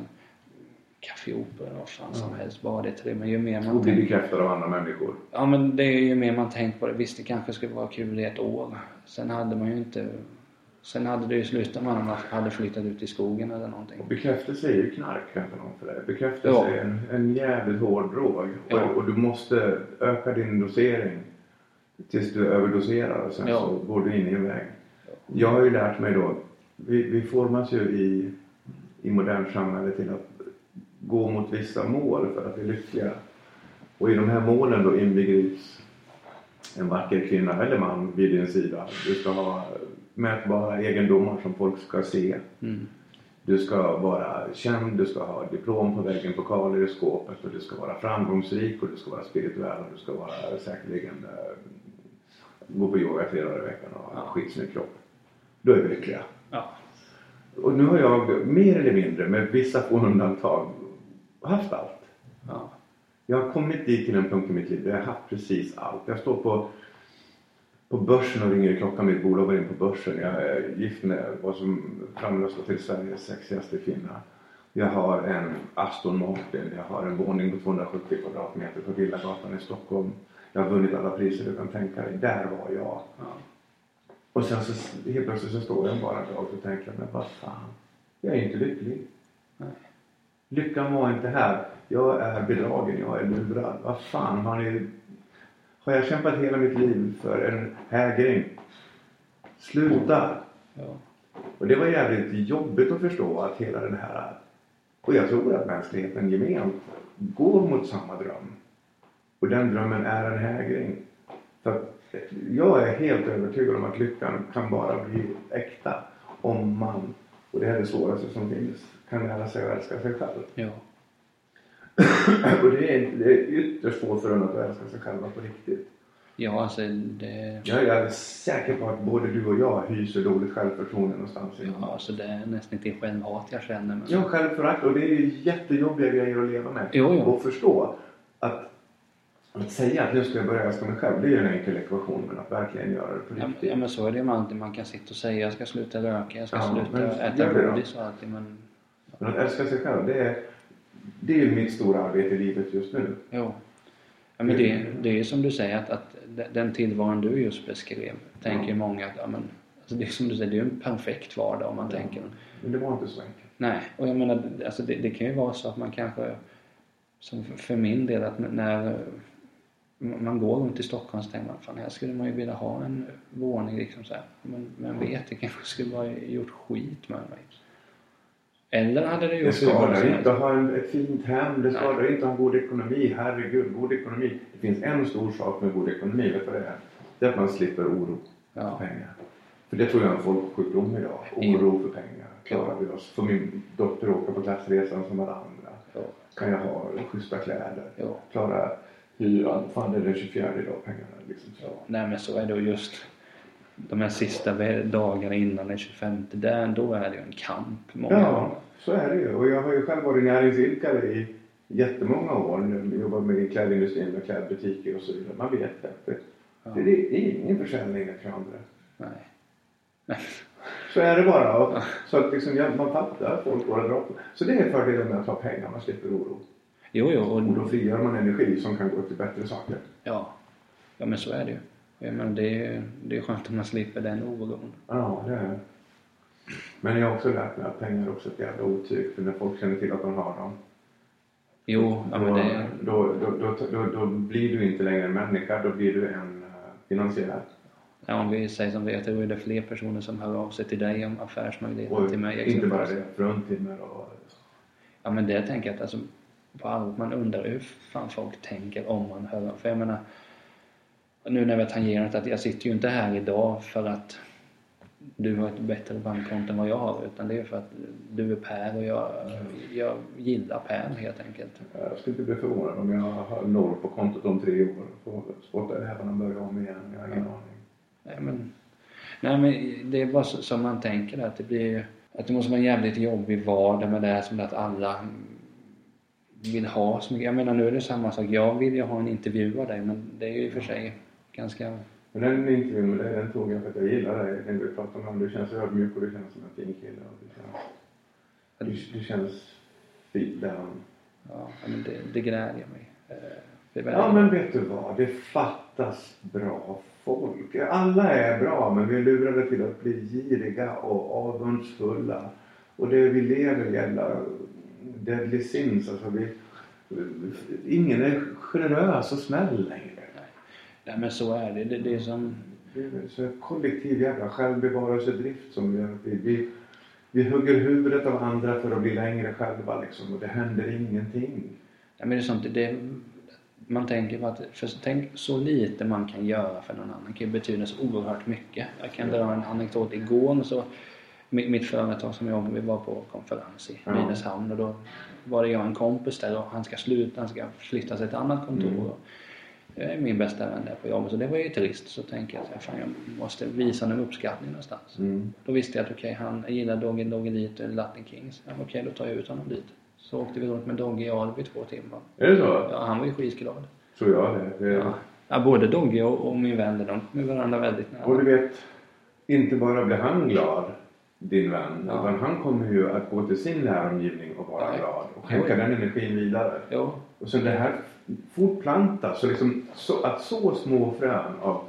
Café Opera vad fan som helst. Bara det till det. Men ju mer man Och bli bekräftad av andra människor. Ja, men det är ju mer man tänkt på det. Visst, det kanske skulle vara kul i ett år. Sen hade man ju inte... Sen hade det ju slutat med att man hade flyttat ut i skogen eller någonting. Och bekräftelse är ju knark, kan jag tala om för dig. Bekräftelse Ja. är en, en jävligt hård drog. Ja. Och, och du måste öka din dosering tills du överdoserar och sen Ja. så går du in i en väg. Jag har ju lärt mig då, vi, vi formas ju i, i modernt samhälle till att gå mot vissa mål för att bli lyckliga. Och i de här målen då inbegrips en vacker kvinna eller man vid din sida. Du ska ha mätbara egendomar som folk ska se. Mm. Du ska vara känd, du ska ha diplom på väggen, pokaler i skåpet och du ska vara framgångsrik och du ska vara spirituell och du ska vara säkerligen gå på yoga tre dagar i veckan och ha skitsnygg kropp. Då är vi lyckliga. Ja. Och nu har jag mer eller mindre, med vissa få undantag, haft allt. Ja. Jag har kommit dit till en punkt i mitt liv där jag har haft precis allt. Jag står på, på börsen och ringer i klockan. Mitt bolag går in på börsen. Jag är gift med vad som framröstat till Sveriges sexigaste kvinna. Jag har en Aston Martin. Jag har en våning på 270 kvadratmeter på Villagatan i Stockholm. Jag har vunnit alla priser du kan tänka dig. Där var jag. Ja. Och sen så helt plötsligt så står jag bara en dag och tänker, men vad fan. Jag är inte lycklig. Nej. Lyckan var inte här. Jag är bedragen, jag är lurad. Vad fan har ni... Har jag kämpat hela mitt liv för en hägring? Sluta! Ja. Och det var jävligt jobbigt att förstå att hela den här... Och jag tror att mänskligheten gement går mot samma dröm. Och den drömmen är en hägring. Att jag är helt övertygad om att lyckan kan bara bli äkta om man, och det är det svåraste som finns, kan lära sig att älska sig själv. Ja. och det är, det är ytterst få förunnat att älska sig själva på riktigt. Ja, alltså det... Jag är alldeles säker på att både du och jag hyser dåligt självförtroende någonstans Ja, alltså det är nästan inte självhat jag känner. Men... Ja, självförakt. Och det är ju jättejobbiga grejer att leva med. Jo, jo. Och förstå att, att säga att nu ska jag börja älska mig själv, det är ju en enkel ekvation. Men att verkligen göra det på riktigt. ja men så är det man, man kan sitta och säga jag ska sluta röka, jag ska Ja, sluta men äta godis och allt. Men Men att älska sig själv, det är, det är ju mitt stora arbete i livet just nu. jo. Ja, men det, det är ju som du säger att, att den tillvaron du just beskrev tänker ju många att ja, men, alltså det är som du säger, det är ju en perfekt vardag om man tänker. Men det var inte så enkelt. Nej, och jag menar alltså det, det kan ju vara så att man kanske som för min del att när man går runt i Stockholm så tänker man fan här skulle man ju vilja ha en våning liksom så här. Men, men vet det kanske skulle vara gjort skit med mig. Eller hade det Det gjort skadar inte att ha en, ett fint hem, det Nej. skadar inte att ha en god ekonomi. Herregud, god ekonomi. Det finns en stor sak med god ekonomi, vet du vad det är? Det är att man slipper oro. Ja. pengar. För det tror jag är en folksjukdom idag. Oro för pengar. Klarar vi oss? Får min dotter åka på klassresan som alla andra? Ja. Kan jag ha schyssta kläder? Ja. Klara hyran? Fan det är den 24 idag pengarna liksom. Ja, nej men så är det och just de här sista dagarna innan den 25 där, då är det ju en kamp många Ja, gånger. så är det ju. Och jag har ju själv varit näringsidkare i jättemånga år. Jag jobbar med klädindustrin med klädbutiker och så vidare. Man vet det. Ja. Det är ingen försäljning till andra. Nej. Så är det bara. Så att liksom, man fattar folk går och drar på. Så det är fördelen med att ha pengar. Man slipper oro. Jo, jo, Och då frigör man energi som kan gå till bättre saker. ja. ja, men så är det ju. Ja, men det, är, det är skönt att man slipper den oron. Ja, det är det. Men jag har också lärt mig att pengar är också ett jävla otyg. För när folk känner till att de har dem. Jo, ja, men det, då, då, då, då, då blir du inte längre en människa. Då blir du en uh, finansiär. ja, om vi säger som det är, då är det fler personer som hör av sig till dig om affärsmöjligheter till mig. inte bara exempelvis. det, fruntimmer och... Ja men det tänker jag att alltså, på allvar, man undrar hur fan folk tänker om man hör För jag menar, nu när vi har tangerat att jag sitter ju inte här idag för att du har ett bättre bankkonto än vad jag har utan det är för att du är Per och jag, jag gillar Per helt enkelt. Jag skulle inte bli förvånad om jag har noll på kontot om tre år. Får spotta när man börjar om igen. Jag har ingen aning. Nej men, nej, men det är bara som man tänker att det blir att det måste vara en jävligt jobbig vardag med det här som att alla vill ha så mycket. Jag menar nu är det samma sak. Jag vill ju ha en intervju av dig men det är ju i och för sig ganska... Men den intervjun med dig, den tog jag för att jag gillar dig. När vi pratade om Du känns ödmjuk och du känns som en fin kille. Och du, känns, du, du känns fin där. Ja, men det, det glädjer mig. Eh, Det väldigt- Ja men vet du vad, det fattas bra folk. Alla är bra men vi är lurade till att bli giriga och avundsfulla. Och det vi lever gäller deadly sins. Alltså vi, ingen är generös och snäll längre. Nej men så är det. Det, det är som... Det är så kollektiv jävla självbevarelsedrift som vi, vi, vi, vi hugger huvudet av andra för att bli längre själva liksom. Och det händer ingenting. Ja, men det är sånt, det, man tänker på att för, tänk så lite man kan göra för någon annan kan ju betyda så oerhört mycket. Jag kan dra en anekdot. Igår så mitt, företag som jag vi var på konferens i Ja. Nynäshamn och då var det jag och en kompis där och han ska sluta, han ska flytta sig till ett annat kontor. Mm. Jag är min bästa vän där på jobbet så det var ju trist. Så tänkte jag att fan, jag måste visa honom uppskattning någonstans. Mm. Då visste jag att okej, han gillar Doggy Doggy dit och Latin Kings. Ja, okej, då tar jag ut honom dit. Så åkte vi runt med Doggy i Alby i två timmar. Är det så? Ja, han var ju skitglad. Tror jag det. det Ja. Ja, både Doggy och, och min vän, de kom varandra väldigt nära. Och du vet, inte bara blir han glad, din vän, Ja. utan han kommer ju att gå till sin näromgivning och vara Ja. glad och skänka den energin vidare. Jo, Och så det här fortplantas. Så liksom, så, att så små frön av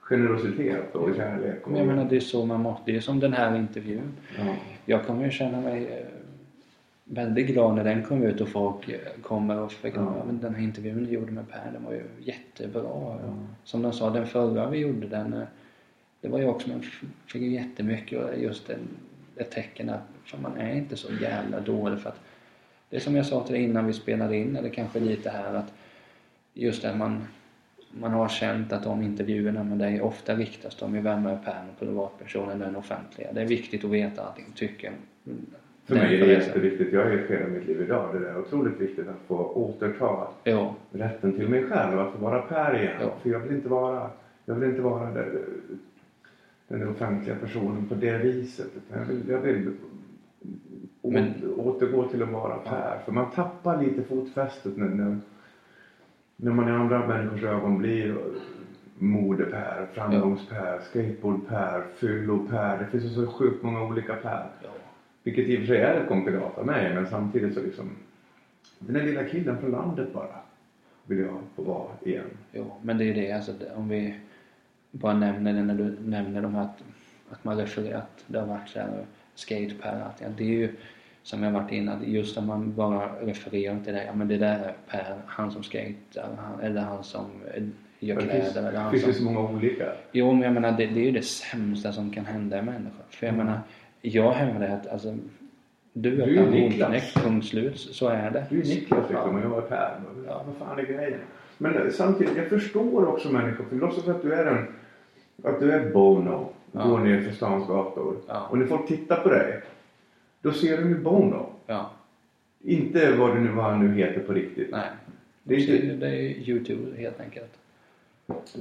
generositet och kärlek. Och, jag menar det är så man måste. Det är som den här intervjun. ja. Jag kommer ju känna mig eh, väldigt glad när den kom ut och folk eh, kommer och förklarar Ja. men den här intervjun du gjorde med Per den var ju jättebra. Ja. Som de sa, den förra vi gjorde den eh, det var ju också, man fick ju jättemycket just en, ett tecken att man är inte så jävla dålig för att det är som jag sa till dig innan vi spelade in, eller kanske lite här att just det man man har känt att de intervjuerna med dig ofta riktas de ju vem är Per och privatpersonen den offentliga. Det är viktigt att veta att de tycker För den mig är det jätteviktigt. Jag är i ett skede mitt liv idag. Det är otroligt viktigt att få återta Jo, rätten till mig själv. Att få vara Per igen. Ja. För jag vill inte vara, jag vill inte vara den, den offentliga personen på det viset. Jag vill, jag vill Men- återgå till att vara Per. För man tappar lite fotfästet när, när, när man i andra människors ögon blir mode-Per, framgångs-Per, skateboard-Per, fyllo-Per. Det finns så sjukt många olika Per. ja. Vilket i och för sig är ett kompilat av mig men samtidigt så liksom den där lilla killen från landet bara vill jag få vara igen. Jo, men det är ju det alltså, om vi bara nämner det när du nämner de här att, att man refererat, det har varit så här skateper, att ja, det är ju som jag varit inne att just om man bara refererar till det, ja men det där är Per, han som skater, han, eller han som eh, gör Det finns, kläder eller han finns som... ju så många olika. Jo, men jag menar det, det är ju det sämsta som kan hända en människa. För jag Mm. menar, jag hävdar att alltså, du är Du Niklas. Punkt slut, så är det. Du är Niklas liksom och Ja. jag är Per. Ja. Vad fan är grejen? Men samtidigt, jag förstår också människor. För låtsas att du är en att du är Bono, Ja. går ner för stans gator. Och när folk tittar på dig, då ser de ju Bono. Inte vad nu vad han nu heter på riktigt. Nej. Det är inte- det är Youtube helt enkelt.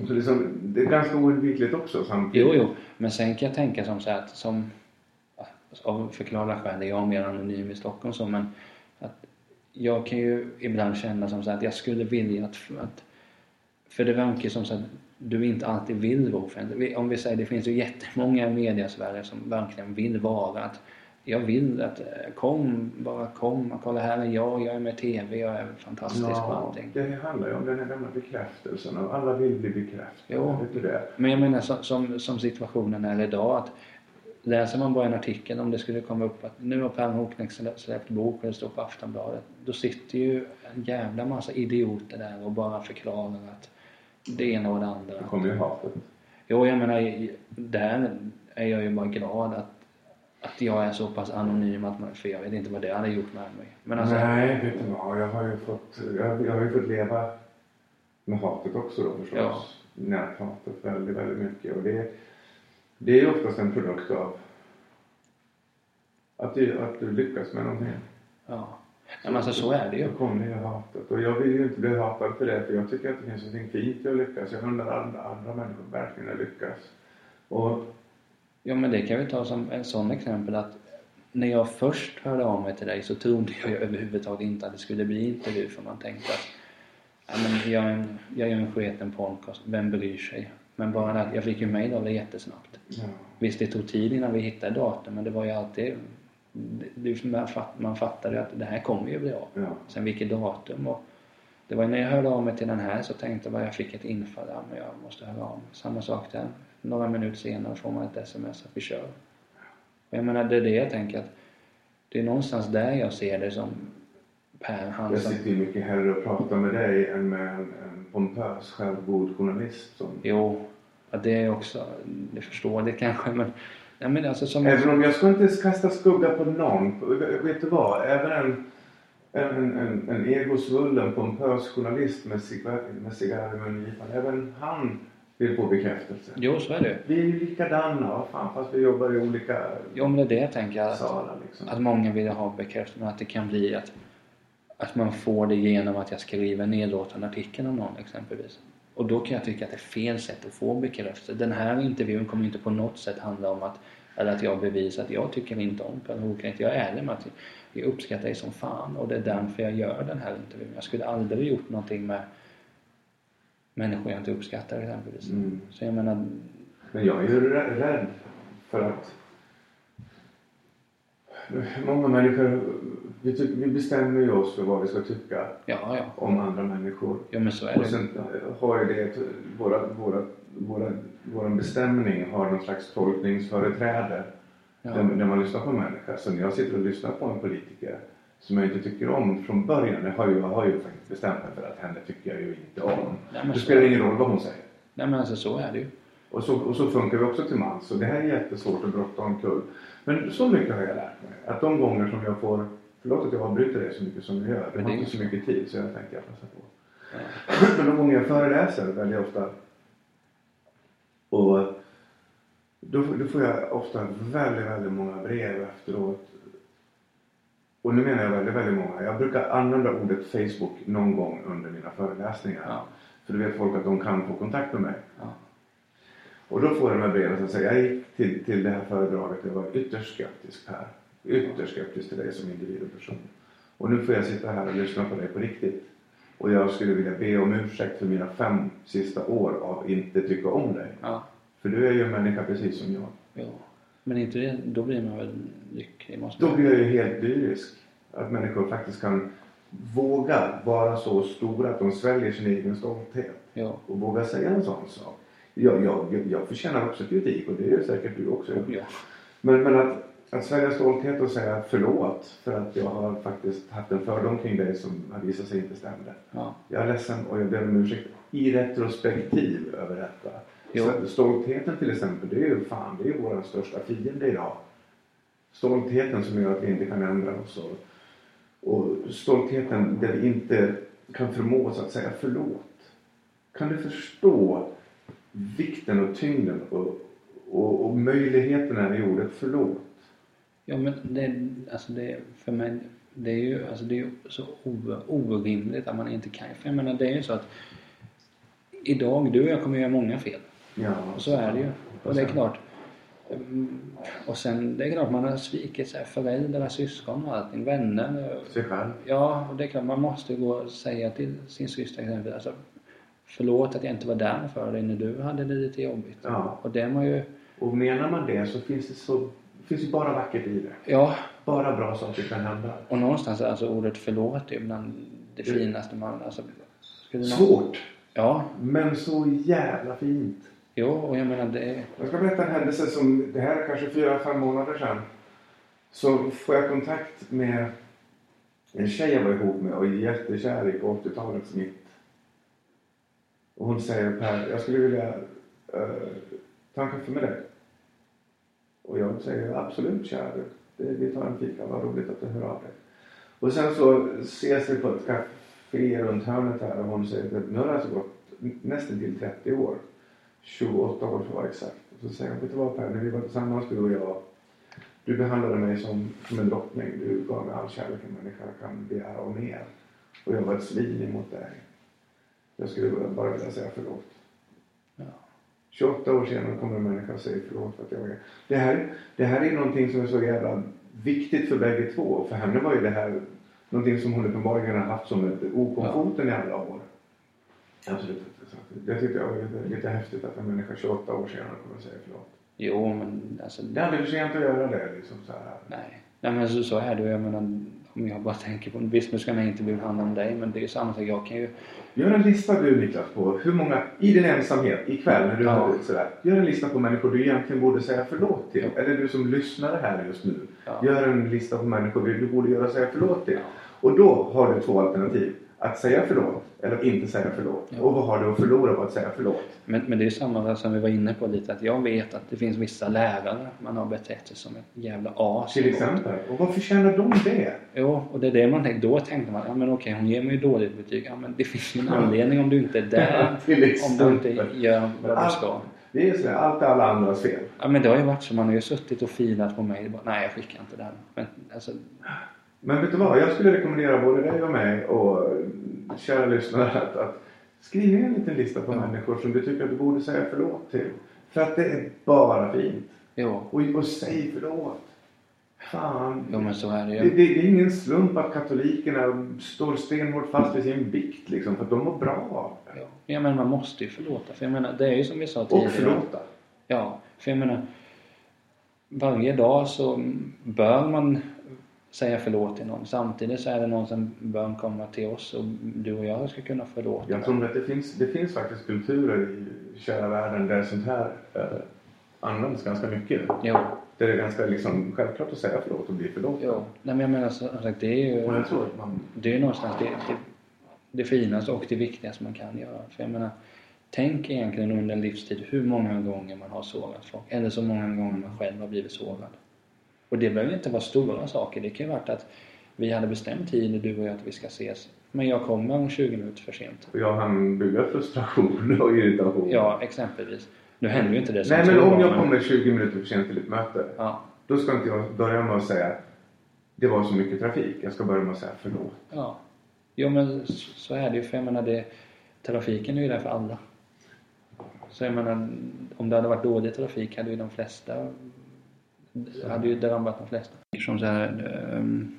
Så liksom, det är ganska oundvikligt också samtidigt. Jo, jo. Men sen kan jag tänka som så här att som av förklarliga skäl är jag mer anonym i Stockholm så men att jag kan ju ibland känna som så här att jag skulle vilja att, att för det verkar som så att du inte alltid vill vara offentlig. Om vi säger det finns ju jättemånga i mediasverige som verkligen vill vara att jag vill att eh, kom, bara kom, kolla här är jag, jag är med TV, jag är fantastisk och Ja, allting. det handlar ju om den här gamla bekräftelsen och alla vill bli bekräftade. Jo. Men jag menar som, som, som situationen är idag att läser man bara en artikel om det skulle komma upp att nu har Per Håknäck slä- släppt bok och det står på Aftonbladet. Då sitter ju en jävla massa idioter där och bara förklarar att det ena och det andra. Det kommer ju hatet. Jo, jag menar där är jag ju bara glad att, att jag är så pass anonym att man, för jag vet inte vad det hade gjort med mig. Men alltså, Nej, vet du vad? Jag har ju fått, jag, jag har ju fått leva med hatet också då förstås. Ja. Näthatet väldigt, väldigt mycket. Och det, det är ju oftast en produkt av att du, att du lyckas med någonting. ja. Men alltså så är det ju. Då kommer ju hatet. Och jag vill ju inte bli hatad för det för jag tycker att det finns någonting fint i att lyckas. Jag undrar andra, andra människor verkligen lyckas. Och Ja men det kan vi ta som en sån exempel att när jag först hörde av mig till dig så trodde jag överhuvudtaget inte att det skulle bli intervju för man tänkte att ja, men jag, är en, jag gör en sketen podcast, vem bryr sig? Men bara det att jag fick ju mejl av det jättesnabbt. ja, Visst det tog tid innan vi hittade datum men det var ju alltid det, man, fatt, man fattade att det här kommer ju bli av. ja. Sen vilket datum och det var ju när jag hörde av mig till den här så tänkte jag bara jag fick ett infall, ja men jag måste höra av mig. Samma sak där. Några minuter senare får man ett sms att vi kör. Och jag menar det är det jag tänker att det är någonstans där jag ser det som Per, han Jag sitter ju mycket hellre och pratar med dig än med en, en pompös, självgod journalist som Jo, ja, det är också, det förstår det kanske men... Nej men alltså som... Även om jag ska inte kasta skugga på någon. Vet du vad? Även en, en, en, en egosvullen, pompös journalist med cigarr, med cigarr i mungipan. Även han vill få bekräftelse. Jo, så är det. Vi är ju likadana. Vad fan, fast vi jobbar i olika Jo men det är det jag tänker att... salar liksom. Att många vill ha bekräftelse, men att det kan bli att, att man får det genom att jag skriver nedlåtande artikel om någon exempelvis. Och då kan jag tycka att det är fel sätt att få bekräftelse. Den här intervjun kommer inte på något sätt handla om att, eller att jag bevisar att jag tycker inte om Per Håkansson. Jag är ärlig med att jag uppskattar dig som fan och det är därför jag gör den här intervjun. Jag skulle aldrig gjort någonting med människor jag inte uppskattar exempelvis. Mm. Så jag menar, Men jag är ju rä- rädd för att många människor, vi, ty- vi bestämmer ju oss för vad vi ska tycka ja, ja. om andra människor. Ja men så är Och det. sen eh, har ju det, våra, våra, våra, vår bestämning har någon slags tolkningsföreträde Ja. där, där man lyssnar på en människa. Så när jag sitter och lyssnar på en politiker som jag inte tycker om från början, jag har ju, jag har ju faktiskt bestämt mig för att henne tycker jag ju inte om. Nej, Det spelar ingen roll vad hon säger. Nej men alltså så är det ju. Och så, och så funkar vi också till mans. Så det här är jättesvårt att brotta omkull. Men så mycket har jag lärt mig. Att de gånger som jag får, förlåt att jag avbryter dig så mycket som jag gör. Men har inte så ju- mycket tid så jag tänker jag passa på. Ja. Men de gånger jag föreläser väldigt ofta och då, då får jag ofta väldigt, väldigt många brev efteråt. Och nu menar jag väldigt, väldigt många. Jag brukar använda ordet Facebook någon gång under mina föreläsningar. Ja. För då vet folk att de kan få kontakt med mig. Ja. Och då får jag de här breven som säger jag gick till, till det här föredraget jag var ytterst skeptisk här. Ytterst skeptisk till dig som individ och person. Och nu får jag sitta här och lyssna på dig på riktigt. Och jag skulle vilja be om ursäkt för mina fem sista år av inte tycka om dig. Ja. För du är ju en människa precis som jag. Ja. Men inte det, då blir man väl lycklig? Måste Då blir jag ju helt dyrisk. Att människor faktiskt kan våga vara så stora att de sväljer sin egen stolthet. Ja. Och våga säga en sån sak. Jag, jag, jag förtjänar också kritik och det är säkert du också. ja. Men, men att, att svälja stolthet och säga förlåt för att jag har faktiskt haft en fördom kring dig som har visat sig inte stämde. Ja. Jag är ledsen och jag ber om ursäkt i retrospektiv över detta. Jo. Så stoltheten till exempel, det är ju fan, det är vår största fiende idag. Stoltheten som gör att vi inte kan ändra oss och, och stoltheten där vi inte kan förmå oss att säga förlåt. Kan du förstå vikten och tyngden och, och, och möjligheterna i ordet förlåt. Ja men det, alltså det, för mig, det är ju alltså det är så orimligt att man inte kan. För jag menar det är ju så att idag, du och jag kommer göra många fel. Ja, Och så är det ju. Och det är klart. mm, Och sen, det är klart man har svikit så här, föräldrar, syskon och allting, vänner. Sig själv. Ja, och det är klart man måste gå och säga till sin syster exempelvis, alltså, förlåt att jag inte var där för dig när du hade det lite jobbigt. Ja. Och det man ju, Och menar man det så finns det så finns ju bara vackert i det. ja, Bara bra saker kan hända. och någonstans är alltså ordet förlåt är bland det Mm. finaste man, alltså, skulle någon- Svårt, Ja, men så jävla fint. jo, och jag menar det, Jag ska berätta en händelse som, det här är kanske fyra, fem månader sedan. Så får jag kontakt med en tjej jag var ihop med och är jättekär i på 80-talets mitt. Och hon säger Per, jag skulle vilja uh, ta en kaffe med dig. Och jag säger absolut kär, du. vi tar en fika, vad roligt att du hör av dig. Och sen så ses vi på ett café runt hörnet här och hon säger att nu har det alltså gått nästan till 30 år. 28 år för att vara exakt. Och så säger hon, vet du vad Per, när vi var tillsammans du och jag. Du behandlade mig som, som en drottning. Du gav mig all kärlek en människa kan begära och mer. Och jag var ett svin emot dig. Jag skulle bara vilja säga förlåt. ja. 28 år senare kommer en människa och säger förlåt för att jag är... Det här, det här är någonting som är så jävla viktigt för bägge två. För henne var ju det här någonting som hon uppenbarligen har haft som ett ok om Ja. foten i alla år. Absolut. Så Det tyckte jag var lite, lite häftigt att en människa 28 år senare kommer och säger förlåt. Jo, men alltså... Det är aldrig för sent att göra det. Liksom så här. Nej. Nej men så, så är det ju. Jag menar, om jag bara tänker på... Visst nu ska den här intervjun handla om dig men det är ju samma sak. Jag kan ju... Gör en lista du Niklas på hur många, i din ensamhet ikväll när du Ja. hade sådär. Gör en lista på människor du egentligen borde säga förlåt till. Ja. Eller du som lyssnar här just nu. Ja. Gör en lista på människor du borde göra säga förlåt till. Och då har du två alternativ. Att säga förlåt eller inte säga förlåt. Ja. Och vad har du att förlora på att säga förlåt? Men, men det är samma som vi var inne på lite att jag vet att det finns vissa lärare man har betett sig som ett jävla as. Till exempel. Och vad förtjänar de det? Jo, och det är det man tänkte. Då tänkte man, ja men okej hon ger mig ju dåligt betyg. Ja men det finns ju en anledning om du inte är där. Till om du inte gör vad du ska. Det är sådär, allt är alla andras fel. Ja men det har ju varit så. Man har ju suttit och filat på mig. Bara, Nej jag skickar inte den. Men alltså, Men vet du vad? Jag skulle rekommendera både dig och mig och eh, kära lyssnare att, att skriv ner en liten lista på Ja. människor som du tycker att du borde säga förlåt till. För att det är bara fint. jo. Och, och säg förlåt. Fan. Jo men så är det Det, ju. det, det är ingen slump att katolikerna står stenhårt fast vid sin bikt liksom. För att de mår bra av det. Ja. Menar man måste ju förlåta. För jag menar det är ju som vi sa Och tidigare. förlåta. Ja, för jag menar varje dag så bör man säga förlåt till någon. Samtidigt så är det någon som bör komma till oss och du och jag ska kunna förlåta. Jag tror att det finns, det finns faktiskt kulturer i kära världen där sånt här eh, används ganska mycket. Jo, Där det är ganska liksom, självklart att säga förlåt och bli förlåten. jo. Nej men jag menar som sagt det är ju Och jag tror att man... det är någonstans det, det, det finaste och det viktigaste man kan göra. För jag menar Tänk egentligen under en livstid hur många gånger man har sårat folk. Eller så många gånger man själv har blivit sårad. Och det behöver inte vara stora saker. Det kan ju varit att vi hade bestämt tid, du och jag, att vi ska ses. Men jag kommer 20 minuter för sent. Och jag hann bygga frustration och irritation. Ja, exempelvis. Nu händer ju inte det som Nej men om jag kommer 20 minuter för sent till ett möte. Ja, Då ska inte jag börja med att säga det var så mycket trafik. Jag ska börja med att säga förlåt. ja. Jo men så så är det ju. För jag menar det, trafiken är ju där för alla. Så jag menar, om det hade varit dålig trafik hade ju de flesta hade ju drabbat de flesta. Som så här, ehm,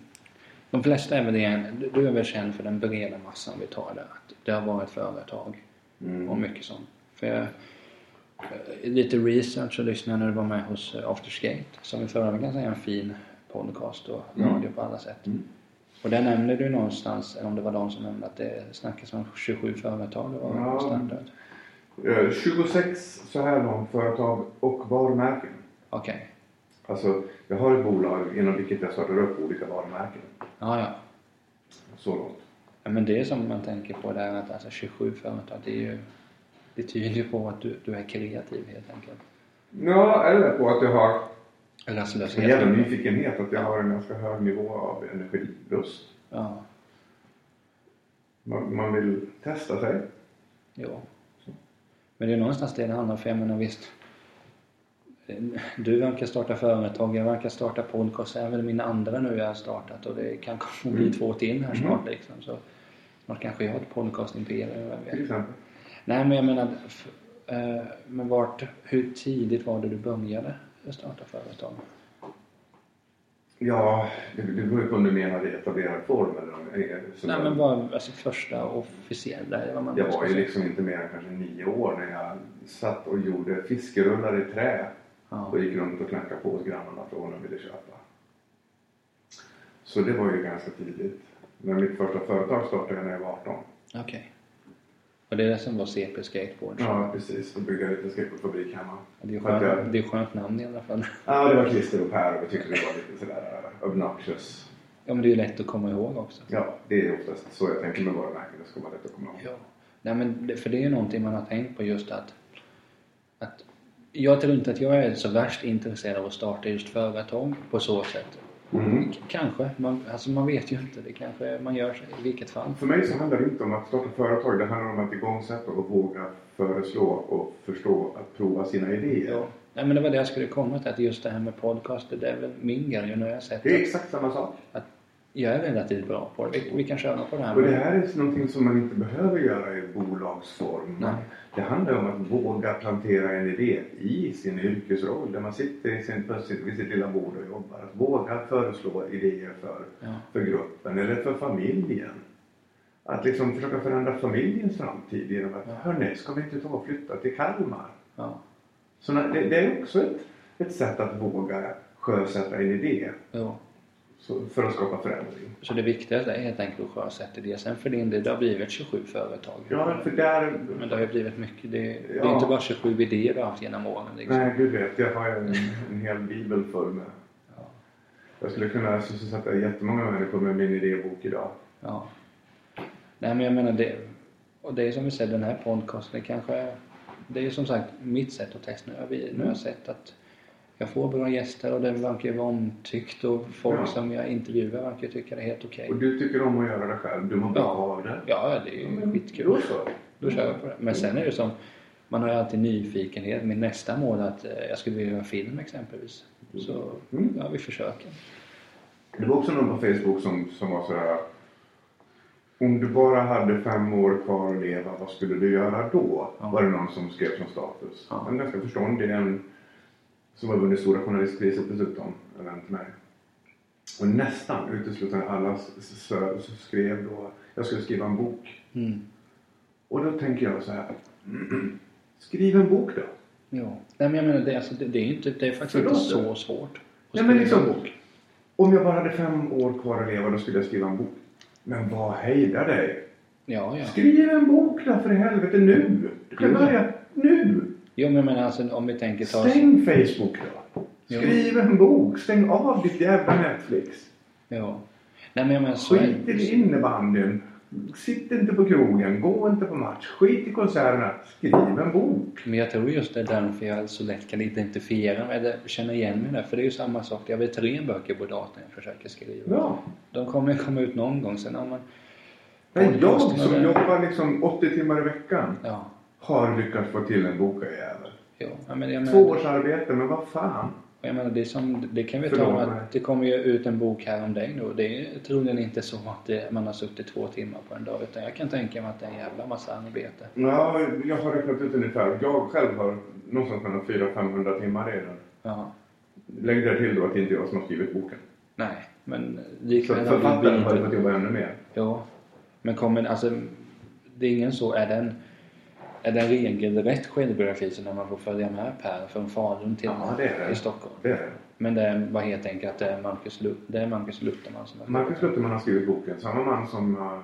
de flesta är väl det, du- är väl känd för den breda massan vi tar där. Att det har varit företag Mm. och mycket sånt. För jag, eh, lite research så lyssnade jag när du var med hos eh, Afterskate. Som vi förra veckan säga en fin podcast och Mm. radio på alla sätt. Mm. Och där nämnde du någonstans, eller om det var de som nämnde att det snackas om 27 företag. Det var Ja. standard. Eh, 26 så här långt företag och varumärken. Okej. Alltså jag har ett bolag genom vilket jag startar upp olika varumärken. Ja, ja. Så långt. ja. Men det som man tänker på där att alltså 27 företag, det är ju det tyder ju på att du, du är kreativ helt enkelt. Ja, eller på att jag har Rastlöshet. en jävla nyfikenhet. Att jag har en ganska hög nivå av energilust. Ja, Man, man vill testa sig. jo. Men det är någonstans det det handlar om. För jag menar visst. Du verkar starta företag, jag verkar starta podcast. Även mina andra nu jag har startat och det kan komma bli Mm. två till här Mm. snart liksom. Så snart kanske jag har ett podcastimperium, vem Till vet. exempel. Nej men jag menar, eh, men vart, hur tidigt var det du började starta företag? Ja, det, det beror ju på om du menar i etablerad form eller om... som Nej jag- men bara alltså första officiella vad man Jag var ju säga. liksom inte mer än kanske nio år när jag satt och gjorde fiskerullar i trä Ja. och gick runt och knackade på hos grannarna för vad de ville köpa. Så det var ju ganska tidigt. Men mitt första företag startade jag när jag var 18. Okej. Och det är det som var CP Skateboard? Ja, precis. Då byggde jag en liten skateboardfabrik hemma. Det är skönt, jag- det är skönt namn i alla fall. Ja, det var Christer och Per och vi tyckte det var lite sådär uh, obnoxious. Ja men det är ju lätt att komma ihåg också. Ja, det är oftast så jag tänker med varumärken. Det ska vara lätt att komma ihåg. Ja. Nej men det, för det är ju någonting man har tänkt på just att, att jag tror inte att jag är så värst intresserad av att starta just företag på så sätt. Mm. Kanske, man, alltså man vet ju inte. Det kanske man gör i vilket fall. För mig så handlar det inte om att starta företag. Det handlar om att igångsätta och våga föreslå och förstå att prova sina idéer. Ja. Nej men det var det jag skulle komma till. Att just det här med podcaster, det är väl min grej. Och nu har jag sett Det är att, exakt samma sak. att jag är relativt bra på det. Vi, vi kan köra på det här. Och det här är någonting som man inte behöver göra i bolagsform. Nej. Det handlar om att våga plantera en idé i sin yrkesroll där man sitter i sin, vid sitt lilla bord och jobbar. Att våga föreslå idéer för, Ja. för gruppen eller för familjen. Att liksom försöka förändra familjens framtid genom att Ja. hörni, ska vi inte ta och flytta till Kalmar? Ja. Så det, det är också ett, ett sätt att våga sjösätta en idé Jo. Så, för att skapa förändring. Så det viktigaste är helt enkelt att sjösätta det. Sen för din del, det har blivit 27 företag. Ja, för där... Men det har ju blivit mycket. Det, det är Ja. inte bara 27 idéer du har haft genom åren. Liksom. Nej, du vet, jag har en, en hel bibel full med. Ja. Jag skulle kunna sysselsätta jättemånga människor med min idébok idag. Ja. Nej men jag menar det. Och det är som vi säger, den här podcasten det kanske är, Det är som sagt mitt sätt att testa. Nu har, vi, nu har jag sett att jag får bra gäster och det verkar vara omtyckt och folk Ja. som jag intervjuar verkar tycka det är helt okej. Och du tycker om att göra det själv. Du mår bra Ja. av det. Ja, det är ju men skitkul. Då så. Då kör jag på det. Men sen är det som, man har ju alltid nyfikenhet. Min nästa mål är att eh, jag skulle vilja göra film exempelvis. Så Mm. ja, vi försöker. Det var också någon på Facebook som, som var sådär. Om du bara hade fem år kvar att leva, vad skulle du göra då? Ja. Var det någon som skrev som status. Ja. En ganska förståndig, en som har vunnit Stora Journalistpriset dessutom, en vän till mig. Och nästan uteslutande alla skrev då, jag skulle skriva en bok. Mm. Och då tänker jag så här. Skriv en bok då. Ja. Nej men jag menar det, alltså, det, det är inte, det är faktiskt inte så svårt. Nej, men liksom- en bok. Om jag bara hade fem år kvar att leva då skulle jag skriva en bok. Men vad hejdar dig? Ja, ja. Skriv en bok då för helvete nu! Du kan börja nu! Jo men jag menar alltså om vi tänker ta... Stäng Facebook då! Jo. Skriv en bok! Stäng av ditt jävla Netflix! Ja. Nej men jag menar så Skit i innebandyn! Sitt inte på krogen, gå inte på match, skit i konserterna. Skriv en bok! Men jag tror just det är därför jag så lätt kan identifiera mig eller känna igen mig där. För det är ju samma sak. Jag har tre böcker på datorn jag försöker skriva. Ja. De kommer komma ut någon gång. Sen har man... Men jag Podcasten som jobbar liksom 80 timmar i veckan Ja. Har lyckats få till en bokjävel. Jo. Ja, men Två års arbete, men vad fan? jag menar det, som, det kan vi ta med att det kommer ju ut en bok här om dig nu. Det är troligen inte så att det, man har suttit två timmar på en dag. Utan jag kan tänka mig att det är en jävla massa arbete. Ja, jag har räknat ut ungefär. Jag själv har någonstans mellan 400-500 timmar redan. Ja. Lägg där till då att det inte är jag som har skrivit boken. Nej, men Så likväl vi författaren har ju fått jobba ännu mer. Ja. Men kommer, alltså, det är ingen så, är det en, är det en regelrätt självbiografi så när man får följa med Per från Falun till Ja, det är det. i Stockholm? Det är det. Men det är bara helt enkelt att det är Marcus, Lu- det är Marcus Lutherman som har Marcus Lutherman har skrivit boken. Samma man som uh,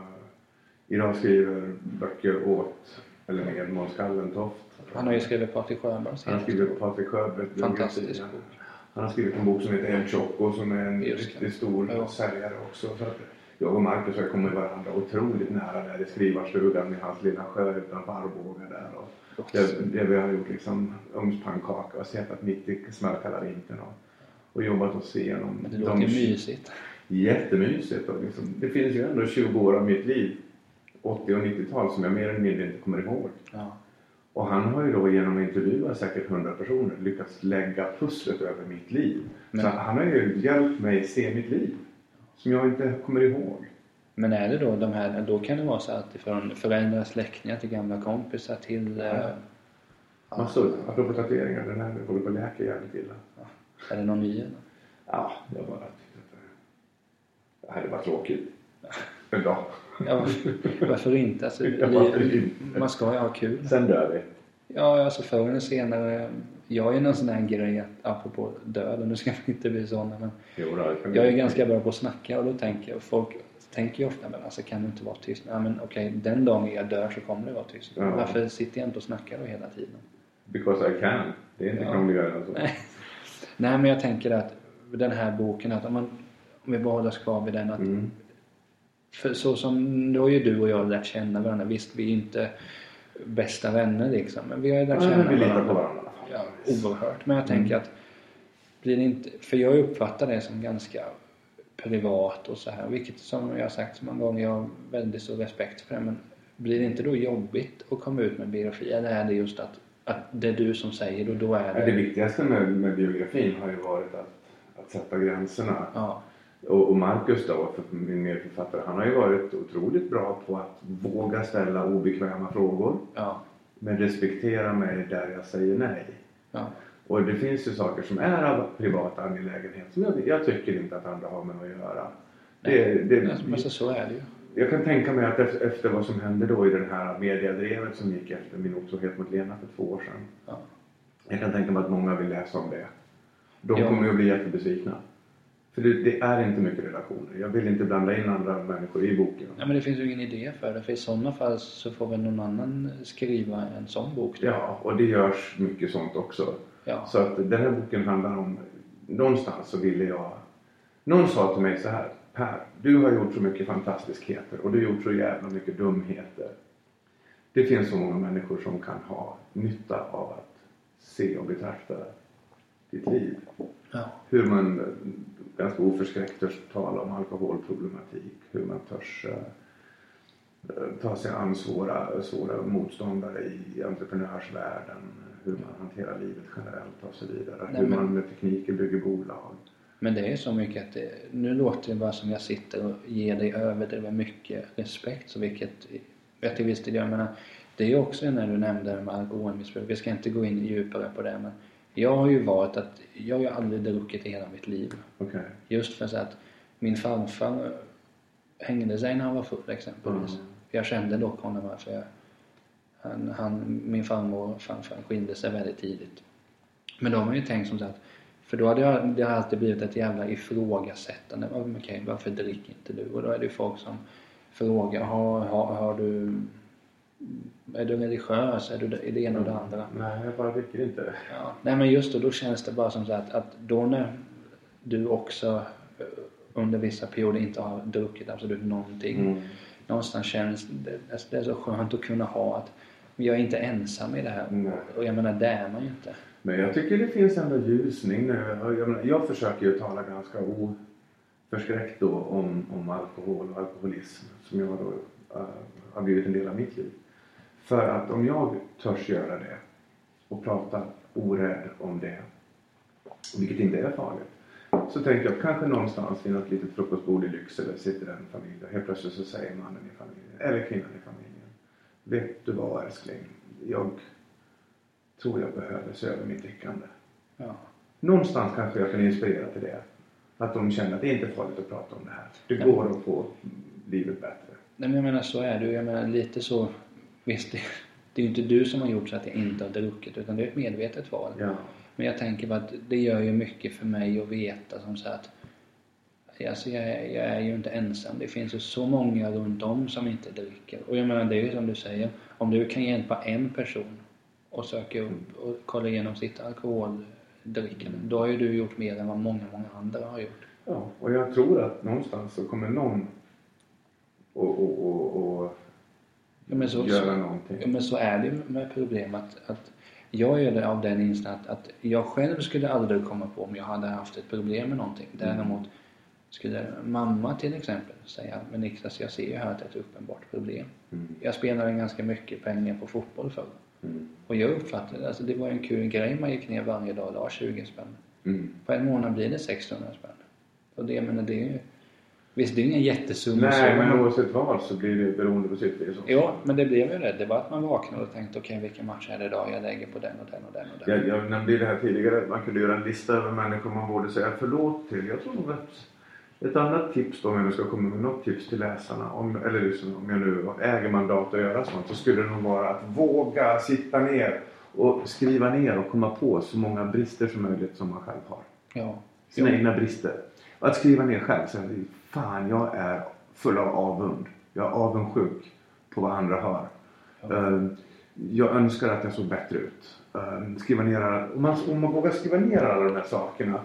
idag skriver böcker åt, eller med Måns Gallentoft. Han har ju skrivit Patrik Sjöbergs Han har skrivit Patrik Sjöberg. Fantastisk bok. Han har skrivit en bok som heter El Choco som är en Just riktigt stor Ja. säljare också. Så att jag och Marcus har kommit varandra otroligt nära där i skrivarstugan med hans lilla sjö utanför Arboga där. Och där, där vi har gjort liksom ugnspannkaka och suttit mitt i smällkalla vintern och, och jobbat oss igenom. Det låter ju mysigt. Jättemysigt. Och liksom, det finns ju ändå 20 år av mitt liv, 80 och 90-tal, som jag mer eller mindre inte kommer ihåg. Ja. Och han har ju då genom att intervjua säkert hundra personer lyckats lägga pusslet över mitt liv. Men- Så han har ju hjälpt mig se mitt liv. Som jag inte kommer ihåg. Men är det då de här, då kan det vara så att från föräldrar, släktingar till gamla kompisar till... Ja. eh, Massor. Apropå tatueringar, den här håller på att läka jävligt illa. Är det någon ny eller? Ja, jag bara tyckte att det- det här är bara tråkigt. En dag. Ja, varför inte? Alltså, Ja, varför inte? man ska ju ha kul. Sen dör vi. Ja, alltså förr eller senare. Jag är någon sån här grej, att, apropå döden, nu ska man inte bli såna men Jo, då, jag är vi- ganska bra på att snacka och då tänker jag, folk tänker ju ofta men alltså kan du inte vara tyst? Ja men okej, den dagen jag dör så kommer det vara tyst. Ja. Varför sitter jag inte och snackar då hela tiden? Because I can. Det är inte Ja. krångligare än så. Nej. Nej men jag tänker att den här boken, att om, man, om vi bara håller oss kvar vid den att Mm. För så som, då har ju du och jag lärt känna varandra. Visst, vi är inte bästa vänner liksom. Men vi har ju lärt känna men vi litar på varandra. Ja, oerhört. Men jag tänker att blir det inte, för jag uppfattar det som ganska privat och så här. Vilket som jag har sagt så många gånger, jag har väldigt stor respekt för det. Men blir det inte då jobbigt att komma ut med biografi? Eller är det just att, att det är du som säger och då är Ja, det... Det viktigaste med, med biografin har ju varit att, att sätta gränserna. Ja, Och, och Marcus då, för min medförfattare, han har ju varit otroligt bra på att våga ställa obekväma frågor. ja, Men respektera mig där jag säger nej. ja. Och det finns ju saker som är av privat angelägenhet som jag, jag tycker inte att andra har med att göra. Det, det, Men så, så är det ju. jag kan tänka mig att efter, efter vad som hände då i den här mediadrevet som gick efter min otrohet mot Lena för två år sedan. Ja. Jag kan tänka mig att många vill läsa om det. De Ja. kommer ju att bli jättebesvikna. För det, det är inte mycket relationer. Jag vill inte blanda in andra människor i boken. Ja, men det finns ju ingen idé för det. För i sådana fall så får väl någon annan skriva en sån bok. då. Ja, och det görs mycket sånt också. Ja. Så att den här boken handlar om... Någonstans så ville jag... Någon sa till mig så här. Per, du har gjort så mycket fantastiskheter och du har gjort så jävla mycket dumheter. Det finns så många människor som kan ha nytta av att se och betrakta ditt liv. Ja. Hur man ganska oförskräckt törs tala om alkoholproblematik. Hur man törs eh, ta sig an svåra, svåra motståndare i entreprenörsvärlden. Hur man hanterar livet generellt och så vidare. Nej, hur men- man med tekniker bygger bolag. Men det är så mycket att det, nu låter det bara som jag sitter och ger dig överdrivet mycket respekt. Så vilket jag till viss del gör. Jag menar, det är ju också när du nämnde det med alkoholmissbruk. Vi ska inte gå in djupare på det men jag har ju varit att jag har ju aldrig druckit i hela mitt liv. Okej. Just för att min farfar hängde sig när han var full exempelvis. Mm. Jag kände dock honom för jag, han, han, min farmor och farfar skilde sig väldigt tidigt. Men då har man ju tänkt som så att för då hade jag, det har alltid blivit ett jävla ifrågasättande. Okej, varför dricker inte du? Och då är det ju folk som frågar, har, har, har du, är du religiös? Är du är det ena och det andra? Nej, jag bara dricker inte. Ja. Nej men just då, då känns det bara som så att, att då när du också eh, under vissa perioder inte har druckit absolut någonting. Mm. Någonstans känns det, alltså det är så skönt att kunna ha att jag är inte ensam i det här. Nej. Och jag menar det är man ju inte. Men jag tycker det finns ändå ljusning nu. Jag, menar, jag försöker ju tala ganska oförskräckt då om, om alkohol och alkoholism som jag då äh, har blivit en del av mitt liv. För att om jag törs göra det och prata orädd om det, vilket inte är farligt, så tänker jag kanske någonstans vid något litet frukostbord i Lycksele sitter en familj och helt plötsligt så säger mannen i familjen, eller kvinnan i familjen, vet du vad älskling, jag tror jag behöver se över mitt drickande. Ja. Någonstans kanske jag kan inspirera till det. Att de känner att det inte är farligt att prata om det här. Det går att få livet bättre. Nej men jag menar så är det. Jag menar lite så. Visst det, det är ju inte du som har gjort så att jag inte har druckit utan det är ett medvetet val. Ja. Men jag tänker bara att det gör ju mycket för mig att veta som så att Alltså jag, är- jag är ju inte ensam. Det finns ju så många runt om som inte dricker. Och jag menar det är ju som du säger. Om du kan hjälpa en person och söka upp och kolla igenom sitt alkoholdrickande. Då har ju du gjort mer än vad många, många andra har gjort. ja. Och jag tror att någonstans så kommer någon och, och, och, och Ja, men så, göra någonting. ja, men så är det med problem att, att jag är av den inställningen att, att jag själv skulle aldrig komma på om jag hade haft ett problem med någonting. Däremot skulle mamma till exempel säga men Niklas jag ser ju här att det är ett uppenbart problem. Mm. Jag spelade ganska mycket pengar på fotboll förr. Mm. Och jag uppfattade, alltså det var en kul grej man gick ner varje dag och la 20 spänn. Mm. På en månad blir det 600 spänn. Och det, menar, det är ju... Visst, det är ingen jättesumma Nej, så, men oavsett vad så blir det beroende på också. Jo, men det blev ju det. Det var att man vaknade och tänkte okej, vilken match är det idag? Jag lägger på den och den och den och den. Jag, jag nämnde det här tidigare, man kunde göra en lista över människor man borde säga förlåt till. Jag tror nog att ett annat tips då, om jag nu ska komma med något tips till läsarna, om, eller liksom, om jag nu äger mandat att göra sånt, så skulle det nog vara att våga sitta ner och skriva ner och komma på så många brister som möjligt som man själv har. Ja. Sina Jo. egna brister. Att skriva ner själv, säga fan jag är full av avund. Jag är avundsjuk på vad andra har. Eh, Jag önskar att jag såg bättre ut. Eh, Skriva ner alla, om, man, om man vågar skriva ner alla de här sakerna.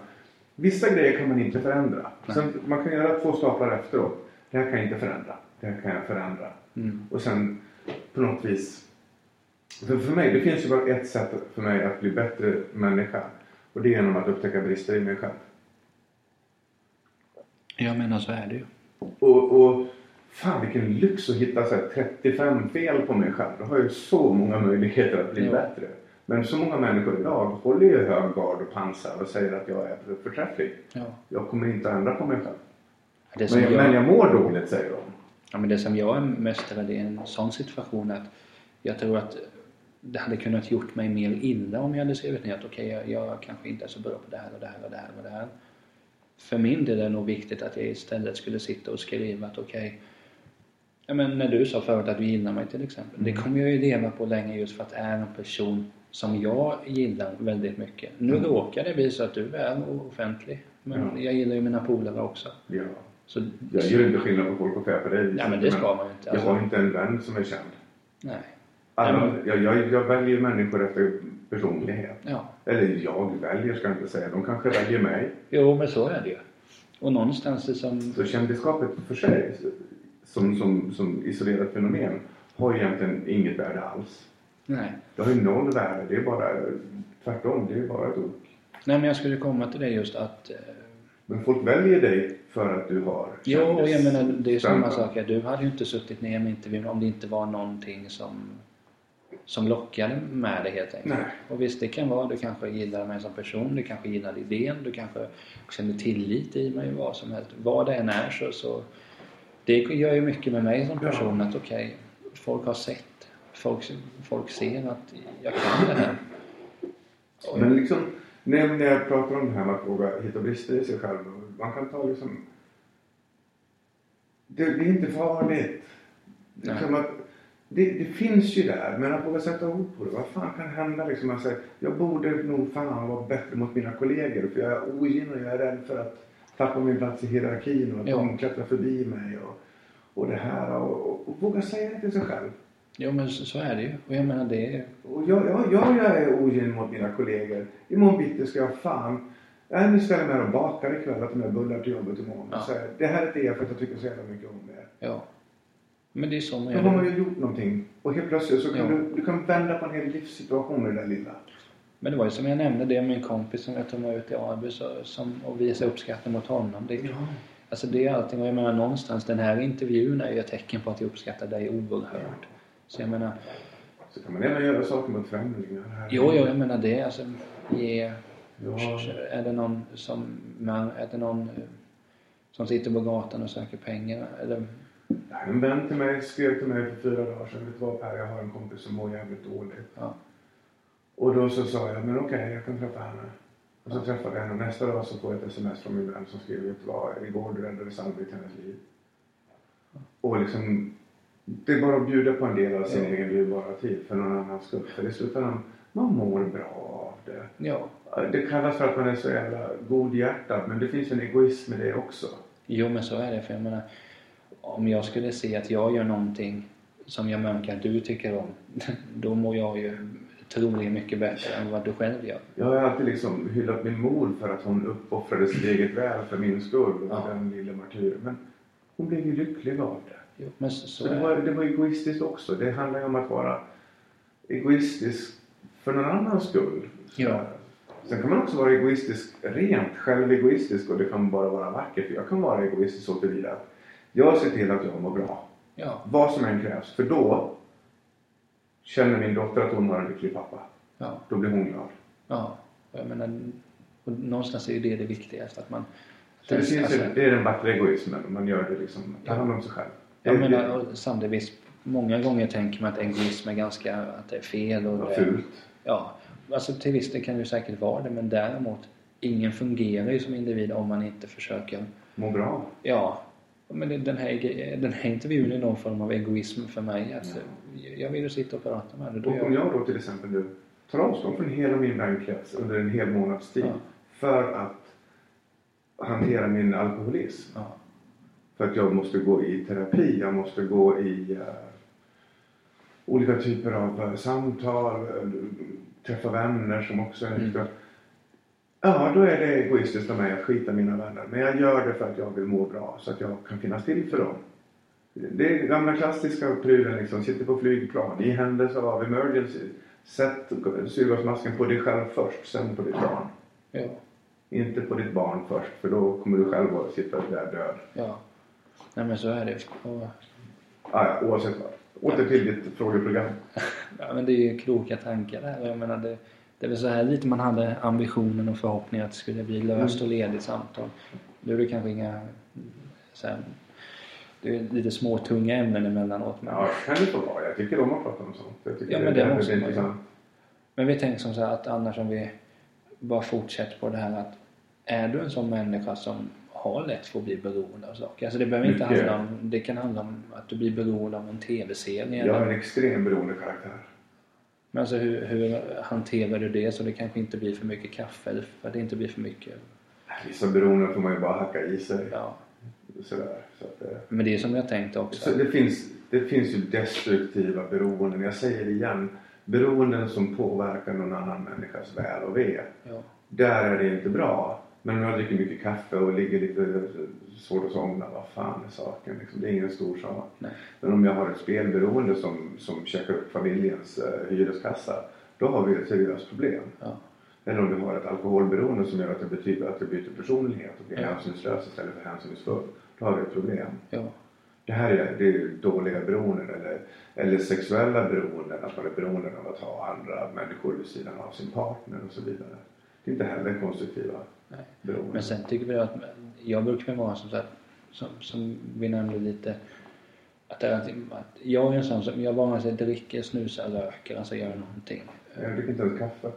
Vissa grejer kan man inte förändra. Sen, man kan göra två staplar efteråt. Det här kan jag inte förändra. Det här kan jag förändra. Mm. Och sen på något vis. För, för mig, det finns ju bara ett sätt för mig att bli bättre människa. Och det är genom att upptäcka brister i mig själv. Jag menar så är det ju. Och, och fan vilken lyx att hitta så här 35 fel på mig själv. Då har jag ju så många möjligheter att bli Ja. bättre. Men så många människor idag håller ju hög gard och pansar och säger att jag är förträfflig. Ja. Jag kommer inte att ändra på mig själv. Men jag, jag, men jag mår dåligt säger de. ja, men det som jag är mest rädd i en sån situation är att jag tror att det hade kunnat gjort mig mer illa om jag hade skrivit ner att okej, jag, jag kanske inte är så bra på det här och det här och det här och det här. För min del är det nog viktigt att jag istället skulle sitta och skriva att okej, ja men när du sa förut att du gillar mig till exempel. Det kommer jag ju leva på länge just för att det är en person som jag gillar väldigt mycket. Nu Mm. råkar det bli så att du är offentlig. Men Ja. jag gillar ju mina polare också. Ja. Så, Jag gör inte skillnad på folk och fä på det viset. Ja men det ska man ju inte. Jag Alltså, har inte en vän som är känd. nej. Alla, Nej, jag, jag, jag väljer människor efter personlighet. Ja. Eller jag väljer ska jag inte säga. De kanske väljer mig. Jo men så är det. Och någonstans det som... Så kändisskapet för sig som, som, som isolerat fenomen har egentligen inget värde alls. Nej. Det har ju noll värde. Det är bara tvärtom. Det är bara ett ok. Nej men jag skulle komma till det just att... eh, Men folk väljer dig för att du har Jo, jag menar det är samma sak. Du hade ju inte suttit ner med intervjun om det inte var någonting som som lockade med det helt enkelt. Nej. Och visst, det kan vara du kanske gillar mig som person, du kanske gillar idén, du kanske känner tillit i mig, vad som helst. Vad det än är så, så det gör ju mycket med mig som Ja. person att okej, folk har sett, folk, folk ser att jag kan det här. Och- Men liksom, när, jag pratar om det här med att våga hitta brister i sig själv. Man kan ta liksom... Det, det är inte farligt. Liksom att, det, det finns ju där, men att våga sätta ord på det. Vad fan kan hända liksom? Jag, säger, jag borde nog fan vara bättre mot mina kollegor för jag är ogin och jag är rädd för att tappa min plats i hierarkin och att Ja. de klättrar förbi mig och, och det här. Och, och, och våga säga det till sig själv. Jo men så, så är det ju. Och jag menar det är... Och jag, jag, jag, jag är ogin mot mina kollegor. Imorgon bitti ska jag fan... Jag nu ställer mig här och bakar ikväll att de här bullar till jobbet imorgon. Ja. Säger, det här är det för att jag tycker så jävla mycket om det. Ja. Men det är så man Då gör. har man ju gjort någonting. Och helt plötsligt så kan Ja. du, du kan vända på en hel livssituation med det där lilla. Men det var ju som jag nämnde, det är min kompis som jag tog med ut i Arby så, som, och visade uppskattning mot honom. Det, Alltså det är allting och jag menar någonstans den här intervjun är ju ett tecken på att jag uppskattar dig oerhört. Så jag menar, Så kan man även göra saker mot främlingar. Här. jo, jo jag menar det alltså ge, Ja. är det någon som, är det någon som sitter på gatan och söker pengar eller En vän till mig skrev till mig för fyra dagar sedan. Vet du vad Per, jag har en kompis som mår jävligt dåligt. ja, Och då så sa jag, men okej, jag kan träffa henne. Och så träffade jag henne och nästa dag så får jag ett sms från min vän som skriver, vet du vad, igår räddades aldrig hennes liv. Och liksom, det är bara att bjuda på en del av sin Ja. egen dyrbara tid för någon annans skull. För i slutändan, man mår bra av det. ja. Det kallas för att man är så jävla godhjärtad, men det finns en egoism i det också. Jo men så är det för jag menar om jag skulle se att jag gör någonting som jag märker att du tycker om då mår jag ju troligen mycket bättre än vad du själv gör. Jag har alltid liksom hyllat min mor för att hon uppoffrade sitt eget väl för min skull. Ja. den lilla martyren. Men hon blev ju lycklig av det. Jo, men så, så det var, det var egoistiskt också. Det handlar ju om att vara egoistisk för någon annans skull. Ja. Sen kan man också vara egoistisk, rent självegoistisk och det kan bara vara vackert. Jag kan vara egoistisk så tillvida att jag ser till att jag mår bra. Ja, Vad som än krävs. För då Känner min dotter att hon har en lycklig pappa, Ja. då blir hon glad. Ja. Jag menar, och någonstans är ju det det viktigaste. Att man... Så det, att- finns alltså- det är den vackra egoismen. Man gör det liksom, tar hand om sig själv. Jag menar, och samtidigt, många gånger tänker man att egoism är ganska, att det är fel och det, fult. Ja, alltså till viss del kan det ju säkert vara det men däremot ingen fungerar ju som individ om man inte försöker, Må bra. ja, men den här, den här intervjun är någon form av egoism för mig. Att Jag vill ju sitta och prata med dig. Om jag, jag då till exempel nu tar avstånd från hela min vänkrets under en hel månads tid Ja. för att hantera min alkoholism. ja, För att jag måste gå i terapi, jag måste gå i eh, olika typer av eh, samtal, eh, träffa vänner som också är Mm. Ja, då är det egoistiskt av mig att skita mina vänner. Men jag gör det för att jag vill må bra, så att jag kan finnas till för dem. Det är gamla klassiska prylen liksom. Sitter på flygplan, i händelse av emergency. Sätt syrgasmasken på dig själv först, sen på ditt barn. ja, Inte på ditt barn först, för då kommer du själv att sitta där död. ja. Nej men så är det. Och, Ah, ja, oavsett vad. Åter till ditt frågeprogram. ja, men det är ju kloka tankar där. Jag menar det, det är väl så här lite man hade ambitionen och förhoppningen att det skulle bli löst och ledigt samtal. Nu är det kanske inga så här, det är lite små tunga ämnen emellanåt. Men, Ja, kan det få vara. Jag tycker om att prata om sånt. Jag tycker Ja, men det är måste man intressant. men vi tänker som så här att annars om vi bara fortsätter på det här att är du en sån människa som har lätt för att bli beroende av saker. Alltså det behöver inte handla om, det kan handla om att du blir beroende av en tv-serie. Jag eller- en extrem beroendekaraktär. Men alltså hur, hur hanterar du det så det kanske inte blir för mycket kaffe eller för att det inte blir för mycket? Vissa beroenden får man ju bara hacka i sig. Ja. Sådär. Så att, Men det är som jag tänkt också. Så det, finns, det finns ju destruktiva beroenden. Jag säger det igen. Beroenden som påverkar någon annan människas väl och ve. Ja. Där är det inte bra. Men om jag dricker mycket kaffe och ligger lite svårt att somna, vad fan är saken? Liksom, det är ingen stor sak. Nej. Men om jag har ett spelberoende som, som checkar upp familjens eh, hyreskassa, då har vi ett seriöst problem. Ja. Eller om du har ett alkoholberoende som gör att det betyder att du byter personlighet och blir Ja. hänsynslös istället för hänsynsfull. Då har vi ett problem. Ja. Det här är, det är dåliga beroenden eller, eller sexuella beroenden. Att man är beroende av att ha andra människor vid sidan av sin partner och så vidare. Det är inte heller konstruktiva Nej. beroenden. Men sen tycker vi att jag brukar väl vara som, så här, som, som vi nämnde lite att, att, att jag är en sån som, jag vare sig dricker, snusar, röker, alltså gör någonting. Jag dricker inte ens kaffe.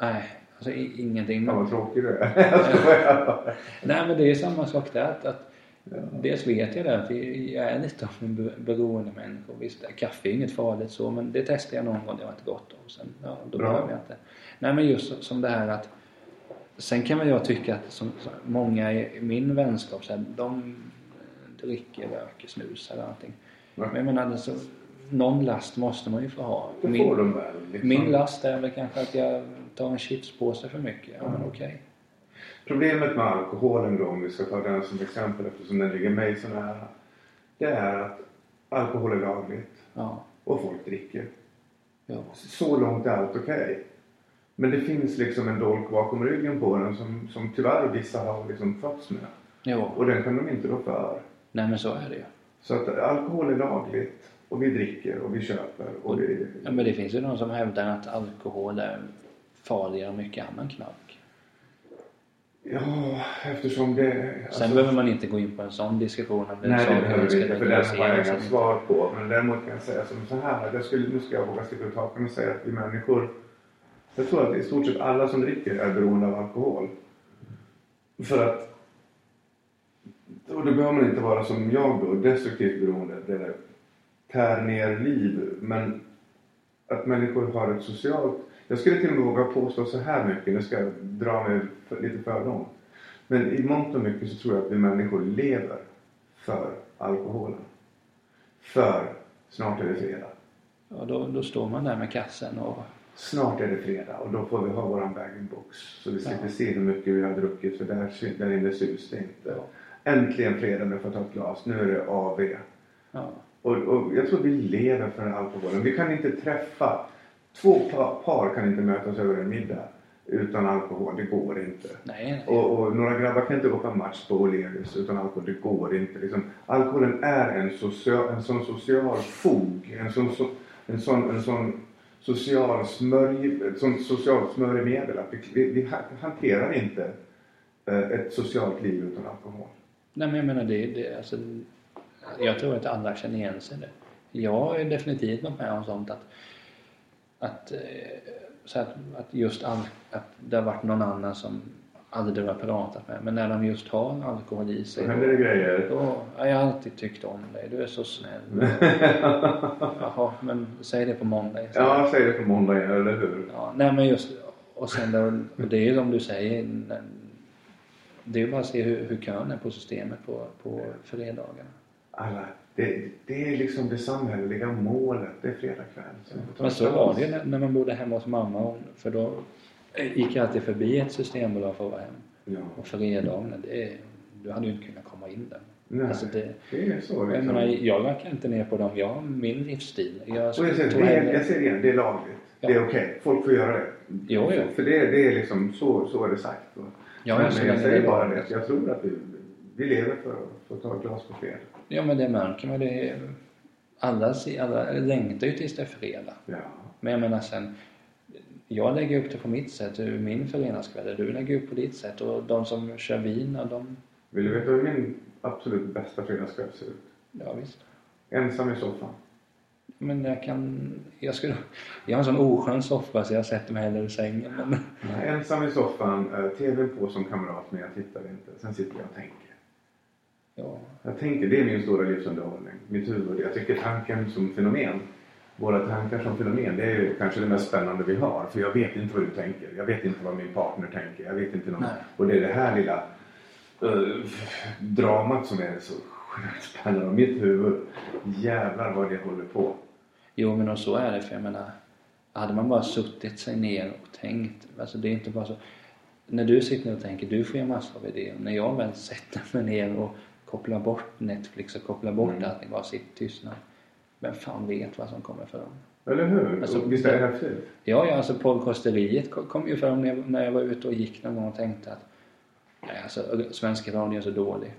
Nej, alltså i, ingenting. Fan vad tråkig du är. Nej men det är samma sak där. Att, att, Dels vet jag det att jag är lite av en be- beroende människa. Visst, kaffe är inget farligt så men det testade jag någon gång, det var inte gott. Och sen, ja, då Bra. behöver jag inte. Nej men just som det här att Sen kan väl jag tycka att som, som många i min vänskap så här, de dricker, röker, snusar och allting. Ja. Men jag menar alltså, någon last måste man ju få ha. Det Min, får de väl. Liksom. min last är väl kanske att jag tar en chipspåse för mycket. Ja men okej. Problemet med alkoholen då, om vi ska ta den som exempel eftersom den ligger mig så nära. Det är att alkohol är lagligt Ja. och folk dricker. Ja. Så långt är allt okej. Men det finns liksom en dolk bakom ryggen på den som, som tyvärr vissa har liksom fötts med. Jo. Och den kan de inte rå för. Nej men så är det ju. Så att alkohol är lagligt och vi dricker och vi köper och vi... Ja, men det finns ju de som hävdar att alkohol är farligare än mycket annan knark. Ja, eftersom det... Sen alltså- behöver man inte gå in på en sån diskussion om Nej, det behöver vi inte för den har jag inga svar på. Men däremot kan jag säga som så här. Jag skulle, nu ska jag våga sticka ut hakan och säga att vi människor... Jag tror att i stort sett alla som dricker är beroende av alkohol. För att... Och då behöver man inte vara som jag då, destruktivt beroende. Det tär ner liv. Men att människor har ett socialt... Jag skulle till och med våga påstå så här mycket. Nu ska jag dra mig för, lite för långt. Men i mångt och mycket så tror jag att vi människor lever för alkoholen. För snart är det fredag. Ja, då, då står man där med kassen och... Snart är det fredag och då får vi ha våran bag-in-box. Så vi slipper Ja. se hur mycket vi har druckit för där, där inne syns det inte. Äntligen fredag, får jag ta ett glas. Nu är det AV. Ja. Och, och jag tror vi lever för alkoholen. Vi kan inte träffa, två pa- par kan inte mötas över en middag utan alkohol. Det går inte. Nej. Och, och några grabbar kan inte gå på match på O'Learys utan alkohol. Det går inte. Liksom, alkoholen är en, social, en sån social fog. En sån, så, en sån, en sån social smörj, ett socialt smörjmedel att vi, vi, vi hanterar inte eh, ett socialt liv utan alkohol. Nej men jag menar det, det alltså, jag tror att alla känner igen sig det. Jag är definitivt varit med om sånt att, att, eh, så att, att just all, att det har varit någon annan som aldrig du har pratat med. Men när de just har alkohol i sig. Då händer det grejer. Då, ja, jag har alltid tyckt om dig. Du är så snäll. Jaha, men säg det på måndag istället. Ja, säg det på måndag eller hur? Ja, nej men just och sen då, och det är ju som du säger. Det är ju bara att se hur, hur kön är på systemet på, på fredagarna. Alla, det, det är liksom det samhälleliga målet. Det är fredag kväll. Men så var det ju när, när man bodde hemma hos mamma. För då gick jag alltid förbi ett systembolag för att vara hem. Ja. Och fredagarna, det, du hade ju inte kunnat komma in där. Nej, alltså det, det är så liksom. Jag menar, jag rackar inte ner på dem. Jag har min livsstil. Jag, och jag, säger, det är, jag säger igen, det är lagligt. Ja. Det är okej. Okay. Folk får göra det. Jo, jo. För det, det är liksom, så, så är det sagt. Ja, men, men jag säger bara det. Jag tror att vi, vi lever för att få ta ett glas på fredag. Ja men det märker man. Det alla, alla längtar ju tills det är fredag. Ja. Men jag menar sen jag lägger upp det på mitt sätt, hur min föreningskväll Du lägger upp på ditt sätt och de som kör vin de... Vill du veta hur min absolut bästa fredagsskväll ser ut? Ja, visst. Ensam i soffan. Men jag kan... Jag skulle... Jag har en sån oskön soffa så jag sätter mig hellre i sängen. Men... Nej, ensam i soffan, eh, TVn på som kamrat men jag tittar inte. Sen sitter jag och tänker. Ja. Jag tänker, det är min stora livsunderhållning. Mitt huvud. Jag tycker tanken som fenomen våra tankar som fenomen, det är ju kanske det mest spännande vi har. För jag vet inte vad du tänker. Jag vet inte vad min partner tänker. Jag vet inte någon... Och det är det här lilla uh, dramat som är så spännande. Och mitt huvud, jävlar vad det håller på. Jo men och så är det för jag menar hade man bara suttit sig ner och tänkt. Alltså det är inte bara så. När du sitter ner och tänker, du får ju massor av idéer. När jag väl sätter mig ner och kopplar bort Netflix och kopplar bort mm. allting, bara sitter tystnad vem fan vet vad som kommer fram? Eller hur? Alltså, visst är det häftigt? Ja, ja alltså porrkosteriet kom ju fram när jag, när jag var ute och gick någon gång och tänkte att nej, alltså, svenska radio är så dålig.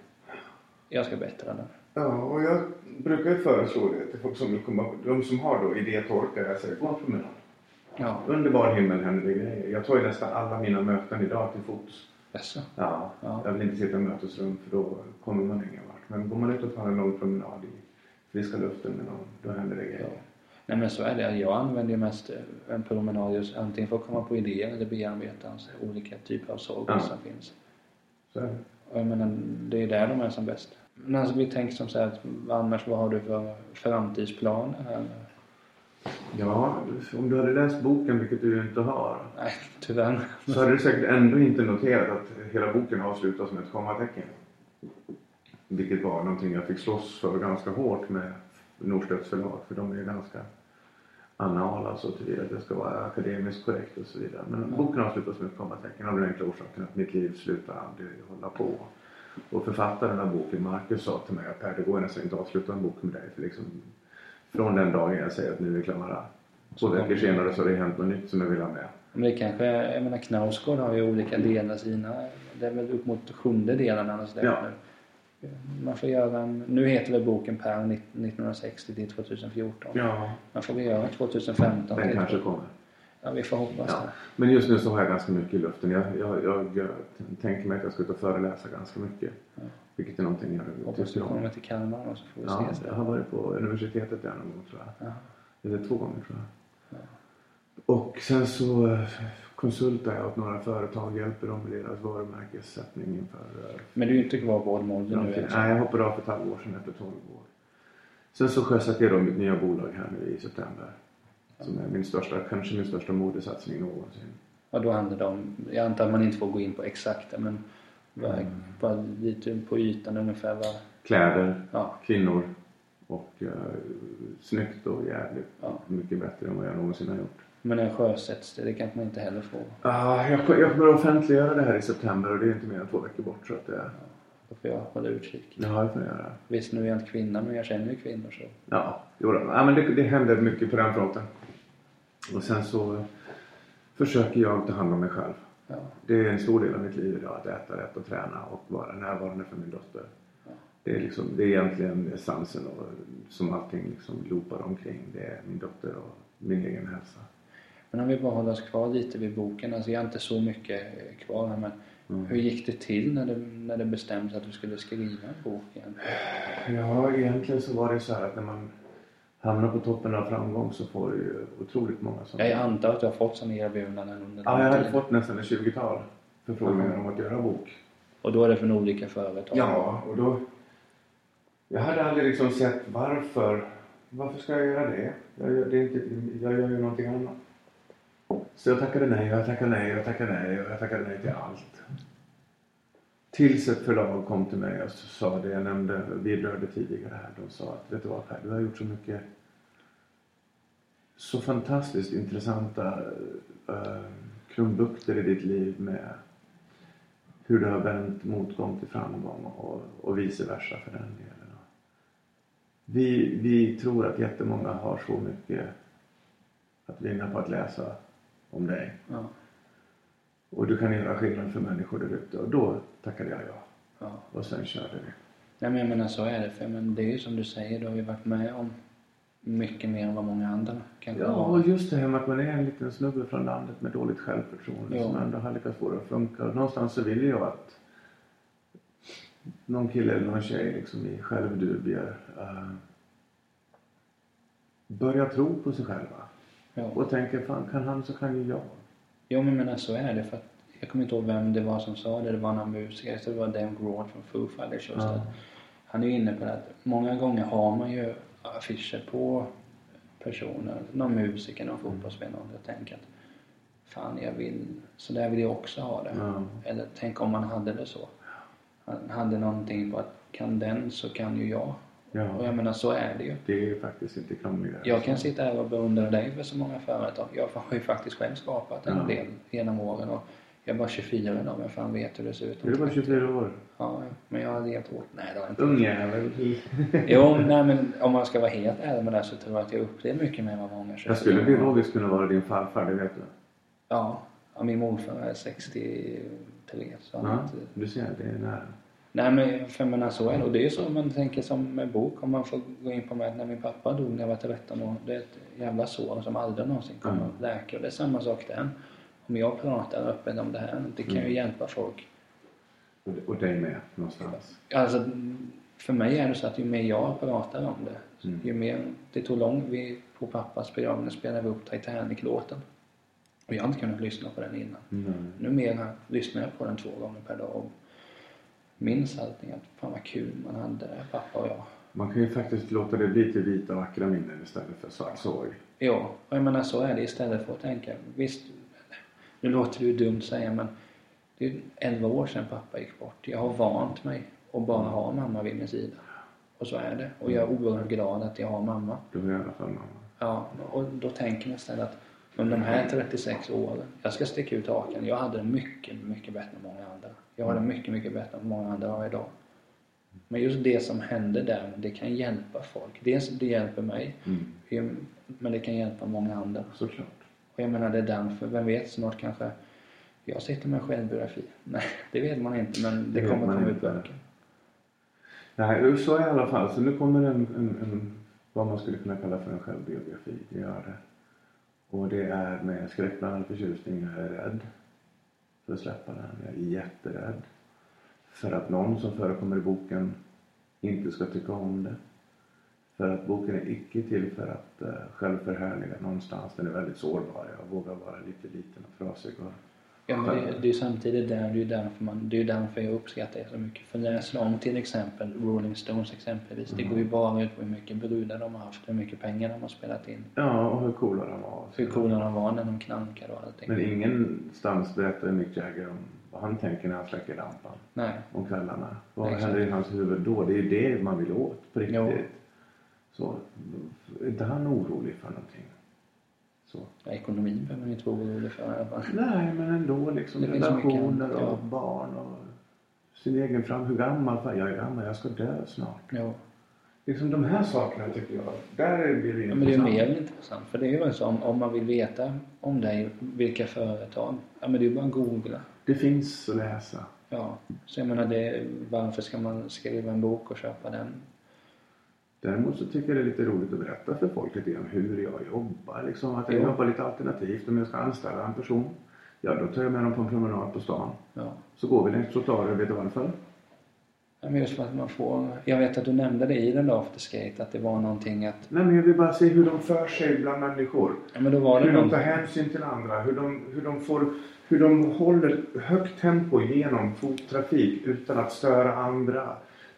Jag ska bättra den. Ja, och jag brukar ju föreslå det till folk som vill komma, de som har då idétorka. Jag säger, gå en promenad. Ja. Underbar himmel händer det grejer. Jag tar ju nästan alla mina möten idag till fots. Jaså? Ja, ja. Jag vill inte sitta i mötesrum för då kommer man ingen vart. Men går man ut och tar en lång promenad i friska luften med någon, då händer det grejer. Ja. Nej men så är det. Jag använder ju mest eh, en promenad antingen för att komma på idéer eller bearbeta alltså, olika typer av sorger ja. som finns. Så är det. Och jag menar, det är där de är som bäst. Men alltså vi tänker som så här, annars vad har du för framtidsplaner här? Ja, om du hade läst boken, vilket du inte har. Nej, tyvärr. Så hade du säkert ändå inte noterat att hela boken avslutas med ett kommatecken. Vilket var någonting jag fick slåss för ganska hårt med Norstedts förlag för de är ganska anala så tillvida att det ska vara akademiskt korrekt och så vidare. Men mm. boken avslutas med ett kommatecken av den enkla orsaken att mitt liv slutar aldrig hålla på. Och författaren av boken, Marcus, sa till mig att Per, det går nästan inte att avsluta en bok med dig. För liksom, från den dagen jag säger att nu är klara. Två veckor senare så har det hänt något nytt som jag vill ha med. Men det kanske, jag menar Knausgård har ju olika delar sina, det är väl upp mot sjunde delen har släppt ja. nu man får göra en, nu heter väl boken Per 1960 till 2014. Ja. Man får väl göra 2015 Den kanske kommer. Ja, vi får hoppas ja. det. Men just nu så har jag ganska mycket i luften. Jag, jag, jag, jag tänker mig att jag ska ut och föreläsa ganska mycket. Ja. Vilket är någonting jag Hoppas du kommer till Kalmar och så får vi ja, ses. jag har varit på universitetet där någon gång tror jag. Ja. Eller två gånger tror jag. Ja. Och sen så konsultar jag åt några företag, hjälper dem med deras varumärkessättning inför... Eh, Men du är inte kvar på Ålmålder nu? Alltså. Nej, jag hoppade av för ett halvår sedan efter 12 år. Sen så sjösatte jag då mitt nya bolag här nu i september. Som är min största, kanske min största modesatsning någonsin. Ja, då handlar det om, jag antar att man inte får gå in på exakta men mm. bara lite på ytan ungefär vad... Kläder, ja. kvinnor och uh, snyggt och jävligt ja. mycket bättre än vad jag någonsin har gjort. Men när sjösätts det? Det kanske man inte heller får? Ah, jag, jag kommer offentliggöra det här i september och det är inte mer än två veckor bort så att det... Ja, då får jag hålla utkik. Ja, det får jag göra. Visst, nu är jag inte kvinna men jag känner ju kvinnor så... Ja, jo, ja men det, det händer mycket på den fronten. Och sen så försöker jag ta hand om mig själv. Ja. Det är en stor del av mitt liv idag att äta rätt och träna och vara närvarande för min dotter. Ja. Det är, liksom, det är egentligen essensen och som allting liksom loopar omkring. Det är min dotter och min egen hälsa. Men om vi bara håller oss kvar lite vid boken. Alltså jag har inte så mycket kvar här men mm. hur gick det till när det, när det bestämdes att du skulle skriva en bok egentligen? Ja, egentligen så var det så här att när man hamnar på toppen av framgång så får du ju otroligt många som... Jag antar att du har fått sådana erbjudanden under Ja, jag hade fått nästan ett 20-tal förfrågningar om att göra bok. Och då är det från olika företag? Ja, och då... Jag hade aldrig liksom sett varför. Varför ska jag göra det? Jag gör, det är inte, jag gör ju någonting annat. Så jag tackade nej, jag tackade nej, jag tackade nej och jag tackade nej till allt. Tills ett förlag kom till mig och sa det jag nämnde, vi rörde tidigare här. De sa att vet du vad Per, du har gjort så mycket så fantastiskt intressanta uh, krumbukter i ditt liv med hur du har vänt motgång till framgång och, och vice versa för den delen. Vi, vi tror att jättemånga har så mycket att vinna på att läsa om dig. Ja. Och du kan göra skillnad för människor där ute. Och då tackade jag ja. ja. Och sen körde vi. Nej men jag menar så är det. För men det är ju som du säger, du har ju varit med om mycket mer än vad många andra kanske Ja, och just det här med att man är en liten snubbe från landet med dåligt självförtroende ja. som ändå har lyckats få det att funka. Och någonstans så vill jag att någon kille eller någon tjej liksom i självdubier uh, börjar tro på sig själva. Ja. Och tänker, fan kan han så kan ju jag. Jo men menar så är det för att jag kommer inte ihåg vem det var som sa det. Det var någon musiker. Så det var Dan Grohl från Foo Fighters just ja. Han är ju inne på det att många gånger har man ju affischer på personer, någon musiker, någon fotbollsspelare och tänker att fan jag vill, så där vill jag också ha det. Ja. Eller tänk om man hade det så. Han hade någonting på att kan den så kan ju jag. Ja. Och jag menar så är det ju. Det är faktiskt inte krångligare. Jag kan sitta här och beundra dig för så många företag. Jag har ju faktiskt själv skapat en ja. del genom åren och jag är bara 24 idag, men fan vet hur det ser ut. Är du bara 24 år? Ja, men jag har levt hårt. Nej, det har jag inte. Ungjävel. jo, nej men om man ska vara helt ärlig med det så tror jag att jag upplevt mycket mer än vad många Jag skulle biologiskt kunna vara din farfar, det vet du. Ja. ja min morfar är 63. Så ja, inte... du ser, det är nära. Nej men för menar så är det. Och det är så man tänker som med bok. Om man får gå in på mig när min pappa dog när jag var 13 år. Det är ett jävla sår som aldrig någonsin kommer mm. att läka. Och det är samma sak där om jag pratar öppet om det här, det kan ju mm. hjälpa folk. Och, och dig med någonstans? Alltså, för mig är det så att ju mer jag pratar om det, mm. ju mer det tog långt. Vi, på pappas begravning spelade vi upp Titanic-låten. Och jag har inte kunnat lyssna på den innan. Mm. Numera lyssnar jag på den två gånger per dag minns allting. Att fan vad kul man hade, pappa och jag. Man kan ju faktiskt låta det bli till vita vackra minnen istället för svart sorg. Ja, och jag menar så är det istället för att tänka. Visst, nu låter det ju dumt säga men det är 11 år sedan pappa gick bort. Jag har vant mig att bara ha mamma vid min sida. Och så är det. Och jag är oerhört glad att jag har mamma. Du har i alla fall mamma. Ja, och då tänker man istället att under de här 36 åren, jag ska sticka ut hakan. Jag hade det mycket, mycket bättre än många andra. Jag har det mycket, mycket bättre än många andra har idag. Men just det som hände där, det kan hjälpa folk. Dels det hjälper mig, mm. men det kan hjälpa många andra. Såklart. Och jag menar det är därför, vem vet snart kanske jag sitter med en självbiografi. Nej, det vet man inte men det, det kommer komma ut böcker. Nej, så i alla fall. Så nu kommer en, en, en, vad man skulle kunna kalla för en självbiografi. Det gör det. Och det är med skräckblandad förtjusning. Jag är rädd för att släppa den. Jag är jätterädd för att någon som förekommer i boken inte ska tycka om det. För att boken är icke till för att uh, självförhärliga någonstans. Den är väldigt sårbar. Jag vågar vara lite liten och frasig och Ja, men det, det är samtidigt där, det är därför, man, det är därför jag uppskattar det så mycket. För läs om till exempel Rolling Stones exempelvis. Mm. Det går ju bara ut på hur mycket brudar de har haft, hur mycket pengar de har spelat in. Ja, och hur coola de var. Hur coola de var när de knankade och allting. Men ingenstans berättar Mick Jagger om vad han tänker när han släcker lampan. Nej. Om kvällarna. Vad händer i hans huvud då? Det är ju det man vill åt på riktigt. Jo. Så, är inte han orolig för någonting? Så. Ja, ekonomin behöver man inte vara orolig för. Nej, men ändå liksom relationer och ja. barn och sin egen fram... Hur gammal? Jag är gammal, jag ska dö snart. Ja. Liksom de här sakerna tycker jag, där blir det ja, Men det är mer intressant. För det är ju så om, om man vill veta om dig, vilka företag. Ja men det är ju bara att googla. Det finns att läsa. Ja, så jag menar det, varför ska man skriva en bok och köpa den? Däremot så tycker jag det är lite roligt att berätta för folk lite grann hur jag jobbar. Liksom, att jag Jo. jobbar lite alternativt. Om jag ska anställa en person, ja då tar jag med dem på en promenad på stan. Ja. Så går vi längs trottoarer. Vet du varför? Ja, men just för att man får... Jag vet att du nämnde det i den där afterskate, att det var någonting att... Nej men jag vill bara se hur de för sig bland människor. Ja, men då var det Hur de någon... tar hänsyn till andra. Hur de, hur de får hur de håller högt tempo genom fottrafik utan att störa andra.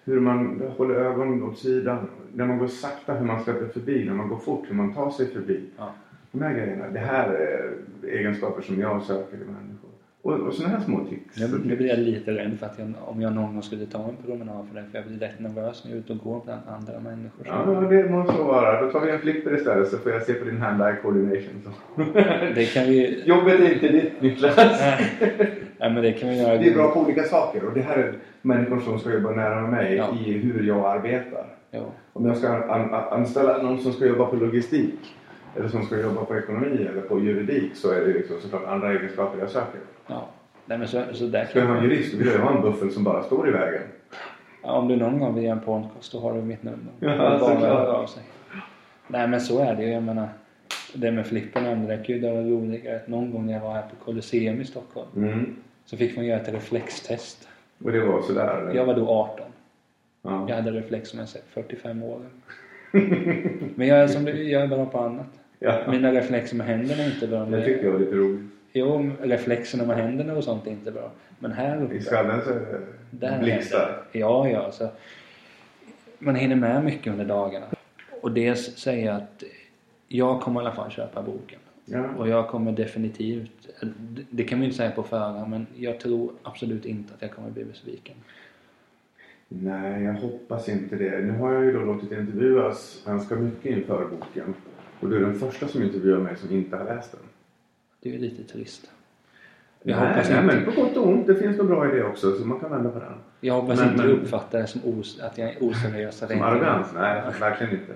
Hur man håller ögonen åt sidan. När man går sakta hur man släpper förbi. När man går fort hur man tar sig förbi. Ja. De här grejerna. Det här är egenskaper som jag söker i människor. Och, och sådana här små tics. Nu, nu blir jag lite rädd för att jag, om jag någon gång skulle ta en promenad för det, för jag blir rätt nervös när jag är ute och går bland andra människor. Ja, det må så vara. Då tar vi en flipper istället så får jag se på din hand-eye coordination. Så. Det kan vi... Jobbet är inte ditt Niklas. Ja, men det kan vi göra... Vi är bra på olika saker och det här är människor som ska jobba nära mig Ja. i hur jag arbetar. Ja. Om jag ska an, anställa någon som ska jobba på logistik eller som ska jobba på ekonomi eller på juridik så är det liksom såklart andra egenskaper jag söker. ja. Nej, men så, så där Ska jag kan jurist då vill jag ha en buffel som bara står i vägen. ja, Om du någon gång vill göra en podcast då har du mitt nummer. Ja, Det såklart. Nej men så är det ju. Jag menar, det med flippen nämnde det ju vara roligare att någon gång när jag var här på Colosseum i Stockholm Mm. så fick man göra ett reflextest. Och det var sådär. eller? Jag var då 18. ja. Jag hade reflex som jag sett 45 år. Men jag är, som, du- jag är bra på annat. Ja. Mina reflexer med händerna är inte bra. Det tyckte jag var lite roligt. Jo, reflexerna med händerna och sånt är inte bra. Men här uppe... I skallen så är det blixtar. Ja, ja. Så man hinner med mycket under dagarna. Och dels säga att jag kommer i alla fall köpa boken. Ja. Och jag kommer definitivt, det kan vi inte säga på förhand, men jag tror absolut inte att jag kommer bli besviken. Nej, jag hoppas inte det. Nu har jag ju då låtit intervjuas ganska mycket inför boken. Och du är den första som intervjuar mig som inte har läst den. Det är lite trist. Jag nej, hoppas nej, inte, men på gott och ont. Det finns nog bra i det också, så man kan vända på den. jag hoppas men- inte men- du uppfattar det som os, att jag är oseriös. Som arrogans? Nej, verkligen inte.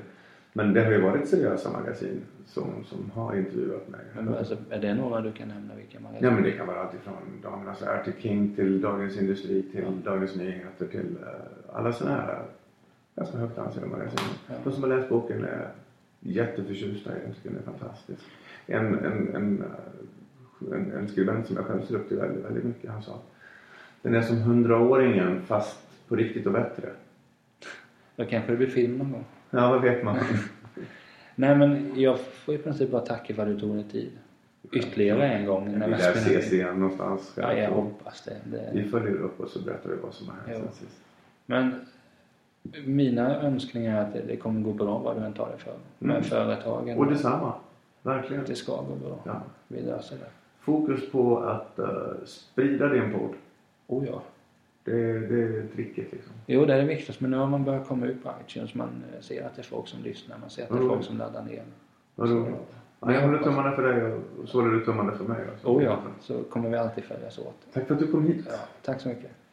Men det har ju varit seriösa magasin som, som har intervjuat mig. Men alltså, är det några du kan nämna vilka man Ja, men det kan vara allt ifrån Damernas Är till King till Dagens Industri till Dagens Nyheter till eh, alla sådana här ganska högt ansedda magasin. Ja. De som har läst boken är jätteförtjusta i den, tycker den är fantastisk. En, en, en, en, en skribent som jag själv ser upp till väldigt, väldigt mycket, han sa den är som hundraåringen fast på riktigt och bättre. Då kanske det blir film någon gång. Ja, vad vet man? Nej men jag får i princip bara tacka för att du tog dig tid. Ytterligare en gång. Vi När vi lär ses igen någonstans. Ja, jag hoppas det. Vi det. följer upp och så berättar vi vad som har hänt sen sist. Men mina önskningar är att det, kommer gå bra vad du än tar det för. Med Mm. företagen. Och detsamma. Verkligen. Det ska gå bra. Ja. Vi löser det. Fokus på att eh, sprida din podd. Oh ja. Det, det är tricket liksom. Jo, det är det viktigaste. Men nu har man börjat komma ut på iTunes. Man eh, ser att det är folk som lyssnar. Man ser att det är Mm. folk som laddar ner. Vad roligt. Ja, jag håller tummarna för dig och så håller du tummarna för mig. Alltså. Oh ja, så kommer vi alltid följas åt. Tack för att du kom hit. Ja, tack så mycket.